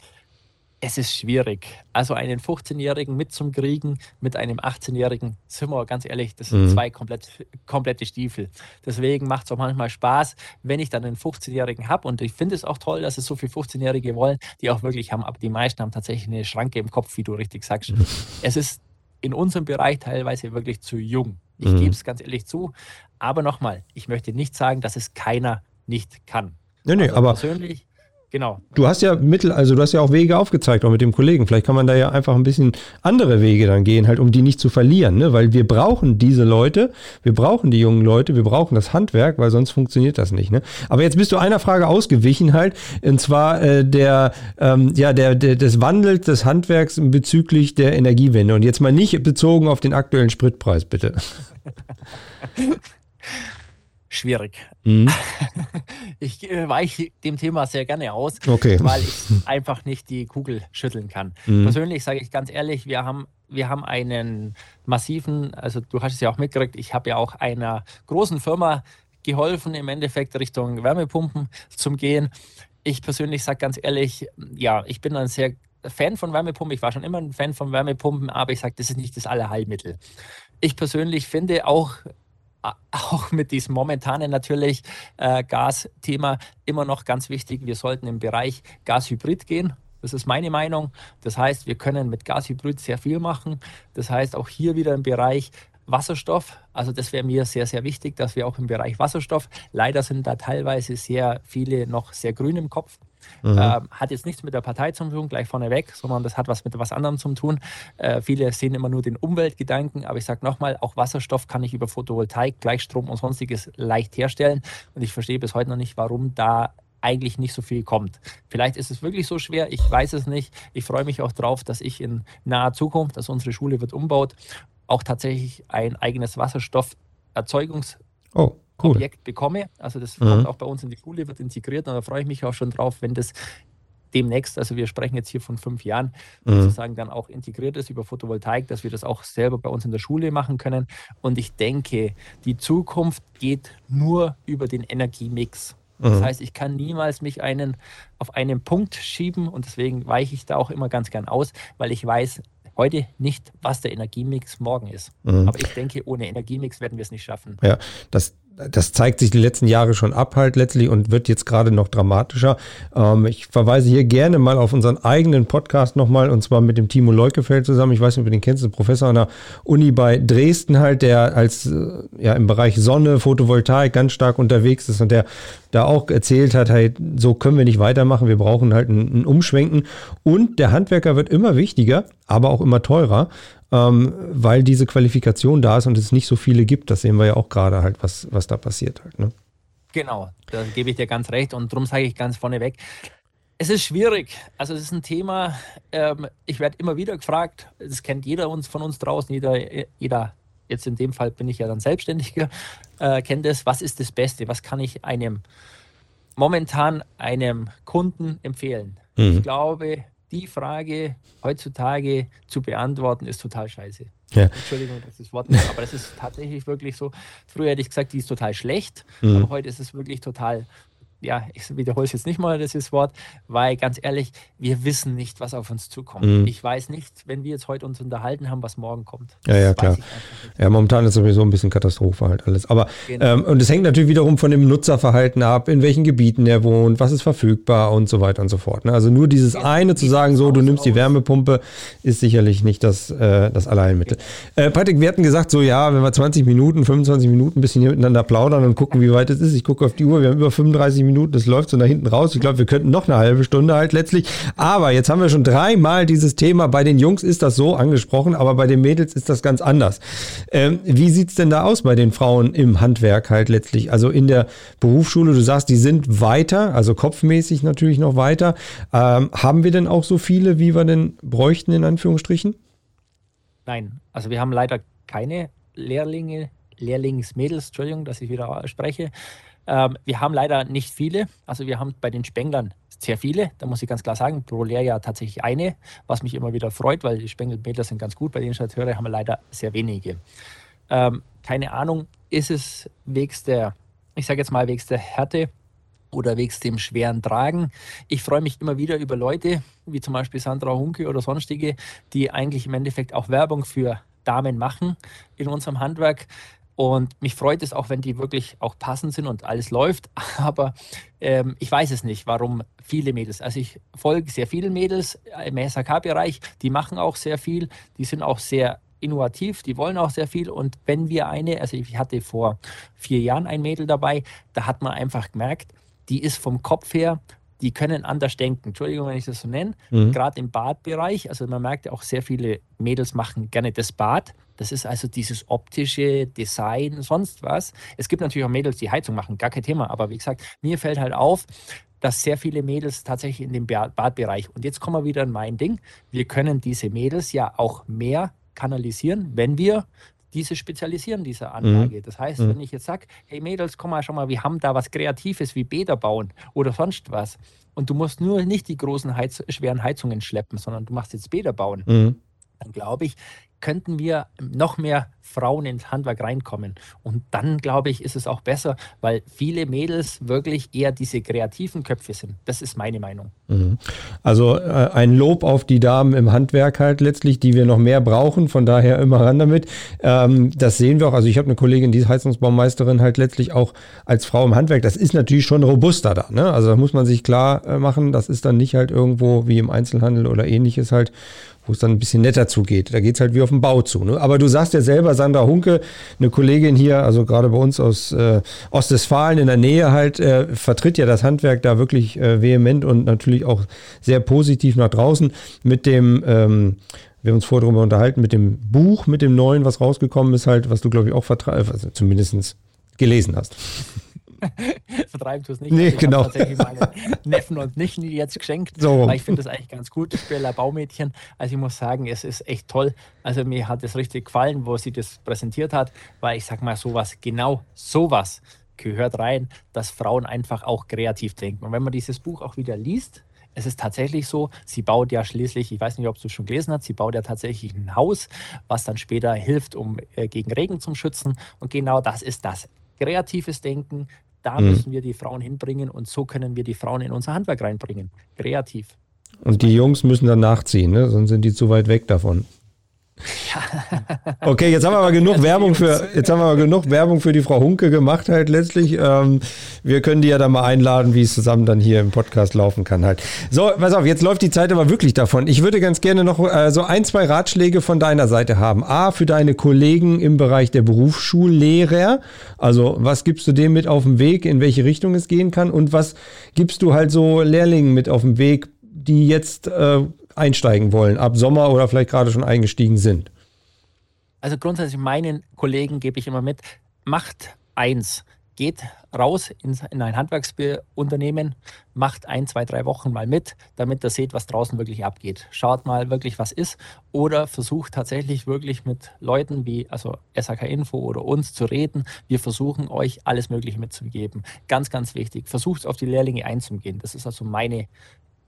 Es ist schwierig. Also einen 15-Jährigen mitzukriegen mit einem 18-Jährigen, sind wir ganz ehrlich, das sind mhm. zwei komplett, komplette Stiefel. Deswegen macht es auch manchmal Spaß, wenn ich dann einen 15-Jährigen habe. Und ich finde es auch toll, dass es so viele 15-Jährige wollen, die auch wirklich haben. Aber die meisten haben tatsächlich eine Schranke im Kopf, wie du richtig sagst. Mhm. Es ist in unserem Bereich teilweise wirklich zu jung. Ich mhm. gebe es ganz ehrlich zu. Aber nochmal, ich möchte nicht sagen, dass es keiner nicht kann. Nee, nee, also aber persönlich Genau. Du hast ja Mittel, also du hast ja auch Wege aufgezeigt, auch mit dem Kollegen. Vielleicht kann man da ja einfach ein bisschen andere Wege dann gehen, halt, um die nicht zu verlieren, ne? Weil wir brauchen diese Leute, wir brauchen die jungen Leute, wir brauchen das Handwerk, weil sonst funktioniert das nicht, ne? Aber jetzt bist du einer Frage ausgewichen halt, und zwar äh, der, ähm, ja, der, der, des Wandels des Handwerks bezüglich der Energiewende. Und jetzt mal nicht bezogen auf den aktuellen Spritpreis, bitte. schwierig. Mhm. Ich äh, weiche dem Thema sehr gerne aus, okay. weil ich einfach nicht die Kugel schütteln kann. Mhm. Persönlich sage ich ganz ehrlich, wir haben, wir haben einen massiven, also du hast es ja auch mitgekriegt, ich habe ja auch einer großen Firma geholfen, im Endeffekt Richtung Wärmepumpen zu gehen. Ich persönlich sage ganz ehrlich, ja, ich bin ein sehr Fan von Wärmepumpen. Ich war schon immer ein Fan von Wärmepumpen, aber ich sage, das ist nicht das Allerheilmittel. Ich persönlich finde auch auch mit diesem momentanen natürlich äh, Gasthema immer noch ganz wichtig. Wir sollten im Bereich Gashybrid gehen. Das ist meine Meinung. Das heißt, wir können mit Gashybrid sehr viel machen. Das heißt, auch hier wieder im Bereich Wasserstoff. Also das wäre mir sehr, sehr wichtig, dass wir auch im Bereich Wasserstoff, leider sind da teilweise sehr viele noch sehr grün im Kopf. Mhm. Äh, hat jetzt nichts mit der Partei zu tun, gleich vorneweg, sondern das hat was mit was anderem zu tun. Äh, viele sehen immer nur den Umweltgedanken, aber ich sage nochmal, auch Wasserstoff kann ich über Photovoltaik, Gleichstrom und sonstiges leicht herstellen. Und ich verstehe bis heute noch nicht, warum da eigentlich nicht so viel kommt. Vielleicht ist es wirklich so schwer, ich weiß es nicht. Ich freue mich auch darauf, dass ich in naher Zukunft, dass unsere Schule wird umbaut, auch tatsächlich ein eigenes Wasserstofferzeugungs- oh cool. Bekomme. Also das mhm. kommt auch bei uns in die Schule, wird integriert und da freue ich mich auch schon drauf, wenn das demnächst, also wir sprechen jetzt hier von fünf Jahren, mhm. sozusagen dann auch integriert ist über Photovoltaik, dass wir das auch selber bei uns in der Schule machen können. Und ich denke, die Zukunft geht nur über den Energiemix. Das mhm. heißt, ich kann niemals mich einen auf einen Punkt schieben und deswegen weiche ich da auch immer ganz gern aus, weil ich weiß, heute nicht, was der Energiemix morgen ist. Mhm. Aber ich denke, ohne Energiemix werden wir es nicht schaffen. Ja, das, das zeigt sich die letzten Jahre schon ab halt letztlich und wird jetzt gerade noch dramatischer. Ähm, ich verweise hier gerne mal auf unseren eigenen Podcast nochmal und zwar mit dem Timo Leukefeld zusammen. Ich weiß nicht, ob du den kennst, ein Professor an der Uni bei Dresden halt, der als äh, ja im Bereich Sonne, Photovoltaik ganz stark unterwegs ist und der da auch erzählt hat, hey, so können wir nicht weitermachen, wir brauchen halt ein, ein Umschwenken und der Handwerker wird immer wichtiger, aber auch immer teurer ähm, weil diese Qualifikation da ist und es nicht so viele gibt. Das sehen wir ja auch gerade halt, was, was da passiert halt. Ne? Genau, da gebe ich dir ganz recht und darum sage ich ganz vorneweg, es ist schwierig. Also es ist ein Thema, ähm, ich werde immer wieder gefragt, das kennt jeder uns von uns draußen, jeder, jeder, jetzt in dem Fall bin ich ja dann Selbstständiger, äh, kennt es, was ist das Beste, was kann ich einem momentan einem Kunden empfehlen? Mhm. Ich glaube, die Frage heutzutage zu beantworten, ist total scheiße. Ja. Entschuldigung, dass das Wort nicht, aber das ist tatsächlich wirklich so. Früher hätte ich gesagt, die ist total schlecht, mhm. aber heute ist es wirklich total ja, ich wiederhole es jetzt nicht mal, das Wort, weil ganz ehrlich, wir wissen nicht, was auf uns zukommt. Mhm. Ich weiß nicht, wenn wir jetzt heute uns unterhalten haben, was morgen kommt. Ja, ja, klar. Ja, momentan ist sowieso ein bisschen Katastrophe halt alles. Aber, genau. ähm, und es hängt natürlich wiederum von dem Nutzerverhalten ab, in welchen Gebieten er wohnt, was ist verfügbar und so weiter und so fort. Ne? Also nur dieses ja, eine zu sagen, so, du nimmst die Wärmepumpe, ist sicherlich nicht das, äh, das Alleinmittel. Genau. Äh, Patrick, wir hatten gesagt, so, ja, wenn wir 20 Minuten, 25 Minuten ein bisschen hier miteinander plaudern und gucken, wie weit es ist. Ich gucke auf die Uhr, wir haben über 35 Minuten. Minuten, das läuft so nach hinten raus. Ich glaube, wir könnten noch eine halbe Stunde halt letztlich. Aber jetzt haben wir schon dreimal dieses Thema. Bei den Jungs ist das so angesprochen, aber bei den Mädels ist das ganz anders. Ähm, wie sieht es denn da aus bei den Frauen im Handwerk halt letztlich? Also in der Berufsschule, du sagst, die sind weiter, also kopfmäßig natürlich noch weiter. Ähm, haben wir denn auch so viele, wie wir denn bräuchten, in Anführungsstrichen? Nein, also wir haben leider keine Lehrlinge, Lehrlingsmädels, Entschuldigung, dass ich wieder spreche. Ähm, wir haben leider nicht viele. Also wir haben bei den Spenglern sehr viele. Da muss ich ganz klar sagen, pro Lehrjahr tatsächlich eine, was mich immer wieder freut, weil die Spengelmädler sind ganz gut. Bei den Installateure haben wir leider sehr wenige. Ähm, keine Ahnung, ist es wegs der, ich sage jetzt mal wegs der Härte oder wegs dem schweren Tragen. Ich freue mich immer wieder über Leute, wie zum Beispiel Sandra Hunke oder sonstige, die eigentlich im Endeffekt auch Werbung für Damen machen in unserem Handwerk. Und mich freut es auch, wenn die wirklich auch passend sind und alles läuft. Aber ähm, ich weiß es nicht, warum viele Mädels. Also ich folge sehr vielen Mädels im SHK-Bereich, die machen auch sehr viel, die sind auch sehr innovativ, die wollen auch sehr viel. Und wenn wir eine, also ich hatte vor vier Jahren ein Mädel dabei, da hat man einfach gemerkt, die ist vom Kopf her die können anders denken. Entschuldigung, wenn ich das so nenne. Mhm. Gerade im Badbereich, also man merkt ja auch sehr viele Mädels machen gerne das Bad. Das ist also dieses optische Design, sonst was. Es gibt natürlich auch Mädels, die Heizung machen, gar kein Thema. Aber wie gesagt, mir fällt halt auf, dass sehr viele Mädels tatsächlich in dem Badbereich. Und jetzt kommen wir wieder in mein Ding. Wir können diese Mädels ja auch mehr kanalisieren, wenn wir diese spezialisieren, diese Anlage. Mhm. Das heißt, mhm. wenn ich jetzt sage, hey Mädels, komm mal, schau mal, wir haben da was Kreatives wie Bäder bauen oder sonst was. Und du musst nur nicht die großen Heiz schweren Heizungen schleppen, sondern du machst jetzt Bäder bauen. Mhm. Dann glaube ich, könnten wir noch mehr Frauen ins Handwerk reinkommen. Und dann, glaube ich, ist es auch besser, weil viele Mädels wirklich eher diese kreativen Köpfe sind. Das ist meine Meinung. Mhm. Also äh, ein Lob auf die Damen im Handwerk halt letztlich, die wir noch mehr brauchen. Von daher immer ran damit. Ähm, das sehen wir auch. Also ich habe eine Kollegin, die ist Heizungsbaumeisterin halt letztlich auch als Frau im Handwerk. Das ist natürlich schon robuster da. Ne? Also da muss man sich klar äh, machen, das ist dann nicht halt irgendwo wie im Einzelhandel oder ähnliches halt wo es dann ein bisschen netter zugeht. Da geht es halt wie auf dem Bau zu. Ne? Aber du sagst ja selber, Sandra Hunke, eine Kollegin hier, also gerade bei uns aus äh, Ostwestfalen in der Nähe halt, äh, vertritt ja das Handwerk da wirklich äh, vehement und natürlich auch sehr positiv nach draußen mit dem ähm, wir haben uns vorher darüber unterhalten, mit dem Buch, mit dem neuen, was rausgekommen ist, halt, was du, glaube ich, auch vertreibst, also zumindest gelesen hast. Vertreiben du es nicht. Nee, also ich genau. tatsächlich meine Neffen und Nichten jetzt geschenkt, so. weil ich finde das eigentlich ganz gut. Ein Baumädchen. Also ich muss sagen, es ist echt toll. Also mir hat es richtig gefallen, wo sie das präsentiert hat, weil ich sag mal sowas, genau sowas gehört rein, dass Frauen einfach auch kreativ denken. Und wenn man dieses Buch auch wieder liest, es ist tatsächlich so, sie baut ja schließlich, ich weiß nicht, ob du es schon gelesen hast, sie baut ja tatsächlich ein Haus, was dann später hilft, um äh, gegen Regen zu schützen. Und genau das ist das. Kreatives Denken, da mhm. müssen wir die Frauen hinbringen und so können wir die Frauen in unser Handwerk reinbringen. Kreativ. Und die Jungs müssen dann nachziehen, ne? sonst sind die zu weit weg davon. Okay, jetzt haben wir aber genug Werbung für, jetzt haben wir aber genug Werbung für die Frau Hunke gemacht halt letztlich. Ähm, wir können die ja dann mal einladen, wie es zusammen dann hier im Podcast laufen kann halt. So, pass auf, jetzt läuft die Zeit aber wirklich davon. Ich würde ganz gerne noch äh, so ein, zwei Ratschläge von deiner Seite haben. A, für deine Kollegen im Bereich der Berufsschullehrer. Also, was gibst du dem mit auf den Weg, in welche Richtung es gehen kann? Und was gibst du halt so Lehrlingen mit auf den Weg, die jetzt äh, einsteigen wollen, ab Sommer oder vielleicht gerade schon eingestiegen sind? Also grundsätzlich meinen Kollegen gebe ich immer mit, macht eins, geht raus in, in ein Handwerksunternehmen, macht ein, zwei, drei Wochen mal mit, damit ihr seht, was draußen wirklich abgeht. Schaut mal wirklich, was ist oder versucht tatsächlich wirklich mit Leuten wie also SAK Info oder uns zu reden. Wir versuchen euch alles Mögliche mitzugeben. Ganz, ganz wichtig. Versucht auf die Lehrlinge einzugehen. Das ist also meine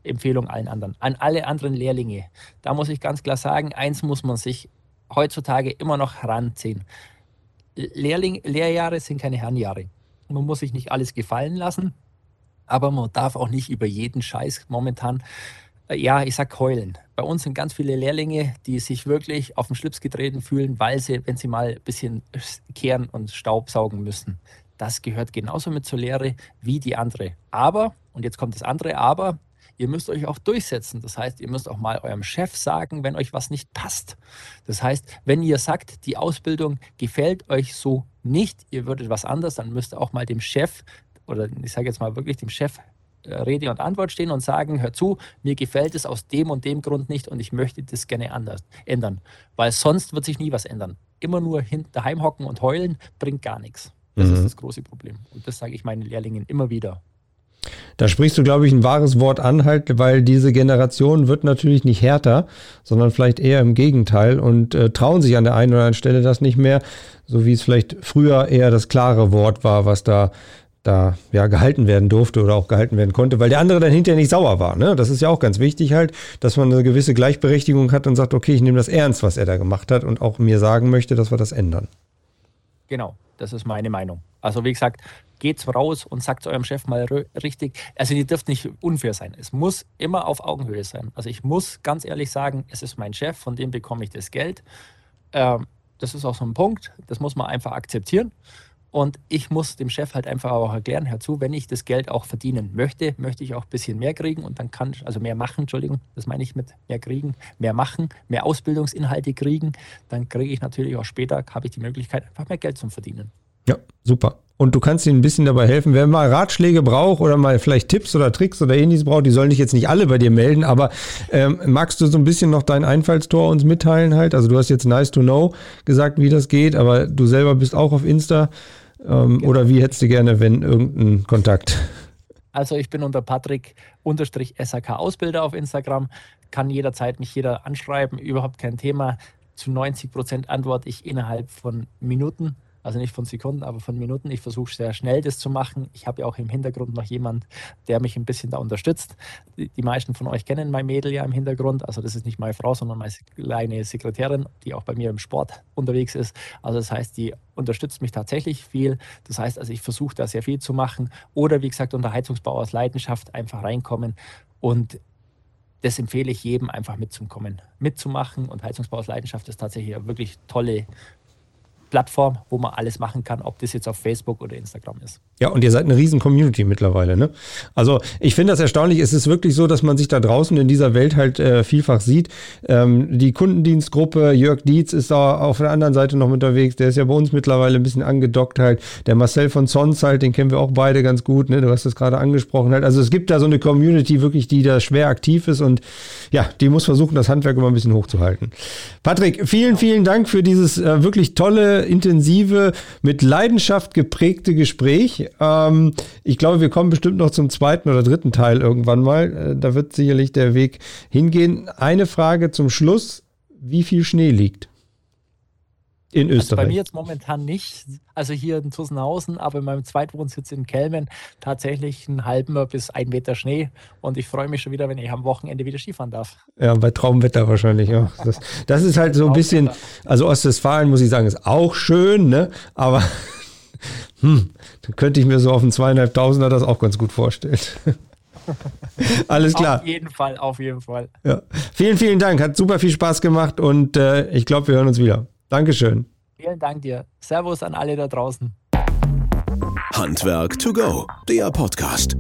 Empfehlung allen anderen. An alle anderen Lehrlinge, da muss ich ganz klar sagen, eins muss man sich heutzutage immer noch heranziehen. Lehrling, Lehrjahre sind keine Herrenjahre. Man muss sich nicht alles gefallen lassen, aber man darf auch nicht über jeden Scheiß momentan, äh, ja, ich sag heulen. Bei uns sind ganz viele Lehrlinge, die sich wirklich auf den Schlips getreten fühlen, weil sie, wenn sie mal ein bisschen kehren und Staub saugen müssen. Das gehört genauso mit zur Lehre wie die andere. Aber, und jetzt kommt das andere Aber, ihr müsst euch auch durchsetzen. Das heißt, ihr müsst auch mal eurem Chef sagen, wenn euch was nicht passt. Das heißt, wenn ihr sagt, die Ausbildung gefällt euch so nicht, ihr würdet was anders, dann müsst ihr auch mal dem Chef oder ich sage jetzt mal wirklich dem Chef äh, Rede und Antwort stehen und sagen, hör zu, mir gefällt es aus dem und dem Grund nicht und ich möchte das gerne anders ändern, weil sonst wird sich nie was ändern. Immer nur daheim hocken und heulen bringt gar nichts. Das mhm. ist das große Problem und das sage ich meinen Lehrlingen immer wieder. Da sprichst du, glaube ich, ein wahres Wort an, halt, weil diese Generation wird natürlich nicht härter, sondern vielleicht eher im Gegenteil und äh, trauen sich an der einen oder anderen Stelle das nicht mehr, so wie es vielleicht früher eher das klare Wort war, was da da ja gehalten werden durfte oder auch gehalten werden konnte, weil der andere dann hinterher nicht sauer war. Ne? Das ist ja auch ganz wichtig halt, dass man eine gewisse Gleichberechtigung hat und sagt, okay, ich nehme das ernst, was er da gemacht hat und auch mir sagen möchte, dass wir das ändern. Genau, das ist meine Meinung. Also wie gesagt, geht's raus und sagt eurem Chef mal richtig. Also ihr dürft nicht unfair sein. Es muss immer auf Augenhöhe sein. Also ich muss ganz ehrlich sagen, es ist mein Chef, von dem bekomme ich das Geld. Ähm, das ist auch so ein Punkt, das muss man einfach akzeptieren. Und ich muss dem Chef halt einfach auch erklären, herzu, wenn ich das Geld auch verdienen möchte, möchte ich auch ein bisschen mehr kriegen und dann kann ich, also mehr machen, Entschuldigung, das meine ich mit mehr kriegen, mehr machen, mehr Ausbildungsinhalte kriegen, dann kriege ich natürlich auch später, habe ich die Möglichkeit, einfach mehr Geld zu verdienen. Ja, super. Und du kannst ihnen ein bisschen dabei helfen. Wer mal Ratschläge braucht oder mal vielleicht Tipps oder Tricks oder ähnliches braucht, die sollen dich jetzt nicht alle bei dir melden, aber ähm, magst du so ein bisschen noch dein Einfallstor uns mitteilen halt? Also du hast jetzt nice to know gesagt, wie das geht, aber du selber bist auch auf Insta. Ähm, genau. Oder wie hättest du gerne, wenn irgendein Kontakt? Also ich bin unter Patrick-SAK Ausbilder auf Instagram, kann jederzeit mich jeder anschreiben, überhaupt kein Thema. Zu 90 Prozent antworte ich innerhalb von Minuten. Also nicht von Sekunden, aber von Minuten. Ich versuche sehr schnell das zu machen. Ich habe ja auch im Hintergrund noch jemand, der mich ein bisschen da unterstützt. Die, die meisten von euch kennen mein Mädel ja im Hintergrund. Also das ist nicht meine Frau, sondern meine kleine Sekretärin, die auch bei mir im Sport unterwegs ist. Also das heißt, die unterstützt mich tatsächlich viel. Das heißt also, ich versuche da sehr viel zu machen. Oder wie gesagt, unter Heizungsbau aus Leidenschaft einfach reinkommen und das empfehle ich jedem einfach mitzukommen, mitzumachen. Und Heizungsbau aus Leidenschaft ist tatsächlich eine wirklich tolle Plattform, wo man alles machen kann, ob das jetzt auf Facebook oder Instagram ist. Ja, und ihr seid eine riesen Community mittlerweile, ne? Also ich finde das erstaunlich. Es ist wirklich so, dass man sich da draußen in dieser Welt halt äh, vielfach sieht. Ähm, die Kundendienstgruppe, Jörg Dietz ist da auf der anderen Seite noch unterwegs. Der ist ja bei uns mittlerweile ein bisschen angedockt halt. Der Marcel von Sons halt, den kennen wir auch beide ganz gut, ne? Du hast das gerade angesprochen halt. Also es gibt da so eine Community wirklich, die da schwer aktiv ist und ja, die muss versuchen, das Handwerk immer ein bisschen hochzuhalten. Patrick, vielen, vielen Dank für dieses äh, wirklich tolle intensive, mit Leidenschaft geprägte Gespräch. Ähm, ich glaube, wir kommen bestimmt noch zum zweiten oder dritten Teil irgendwann mal. Äh, da wird sicherlich der Weg hingehen. Eine Frage zum Schluss. Wie viel Schnee liegt? In Österreich. Also bei mir jetzt momentan nicht. Also hier in Tussenhausen, aber in meinem Zweitwohnsitz in Kelmen tatsächlich einen halben bis ein Meter Schnee. Und ich freue mich schon wieder, wenn ich am Wochenende wieder Skifahren darf. Ja, bei Traumwetter wahrscheinlich. Ja. Das, das ist halt so ein bisschen, also Ostwestfalen muss ich sagen, ist auch schön, ne? Aber hm, dann könnte ich mir so auf einen zweieinhalbtausender das auch ganz gut vorstellen. Alles klar. Auf jeden Fall, auf jeden Fall. Ja. Vielen, vielen Dank. Hat super viel Spaß gemacht und äh, ich glaube, wir hören uns wieder. Dankeschön. Vielen Dank dir. Servus an alle da draußen. Handwerk to go, der Podcast.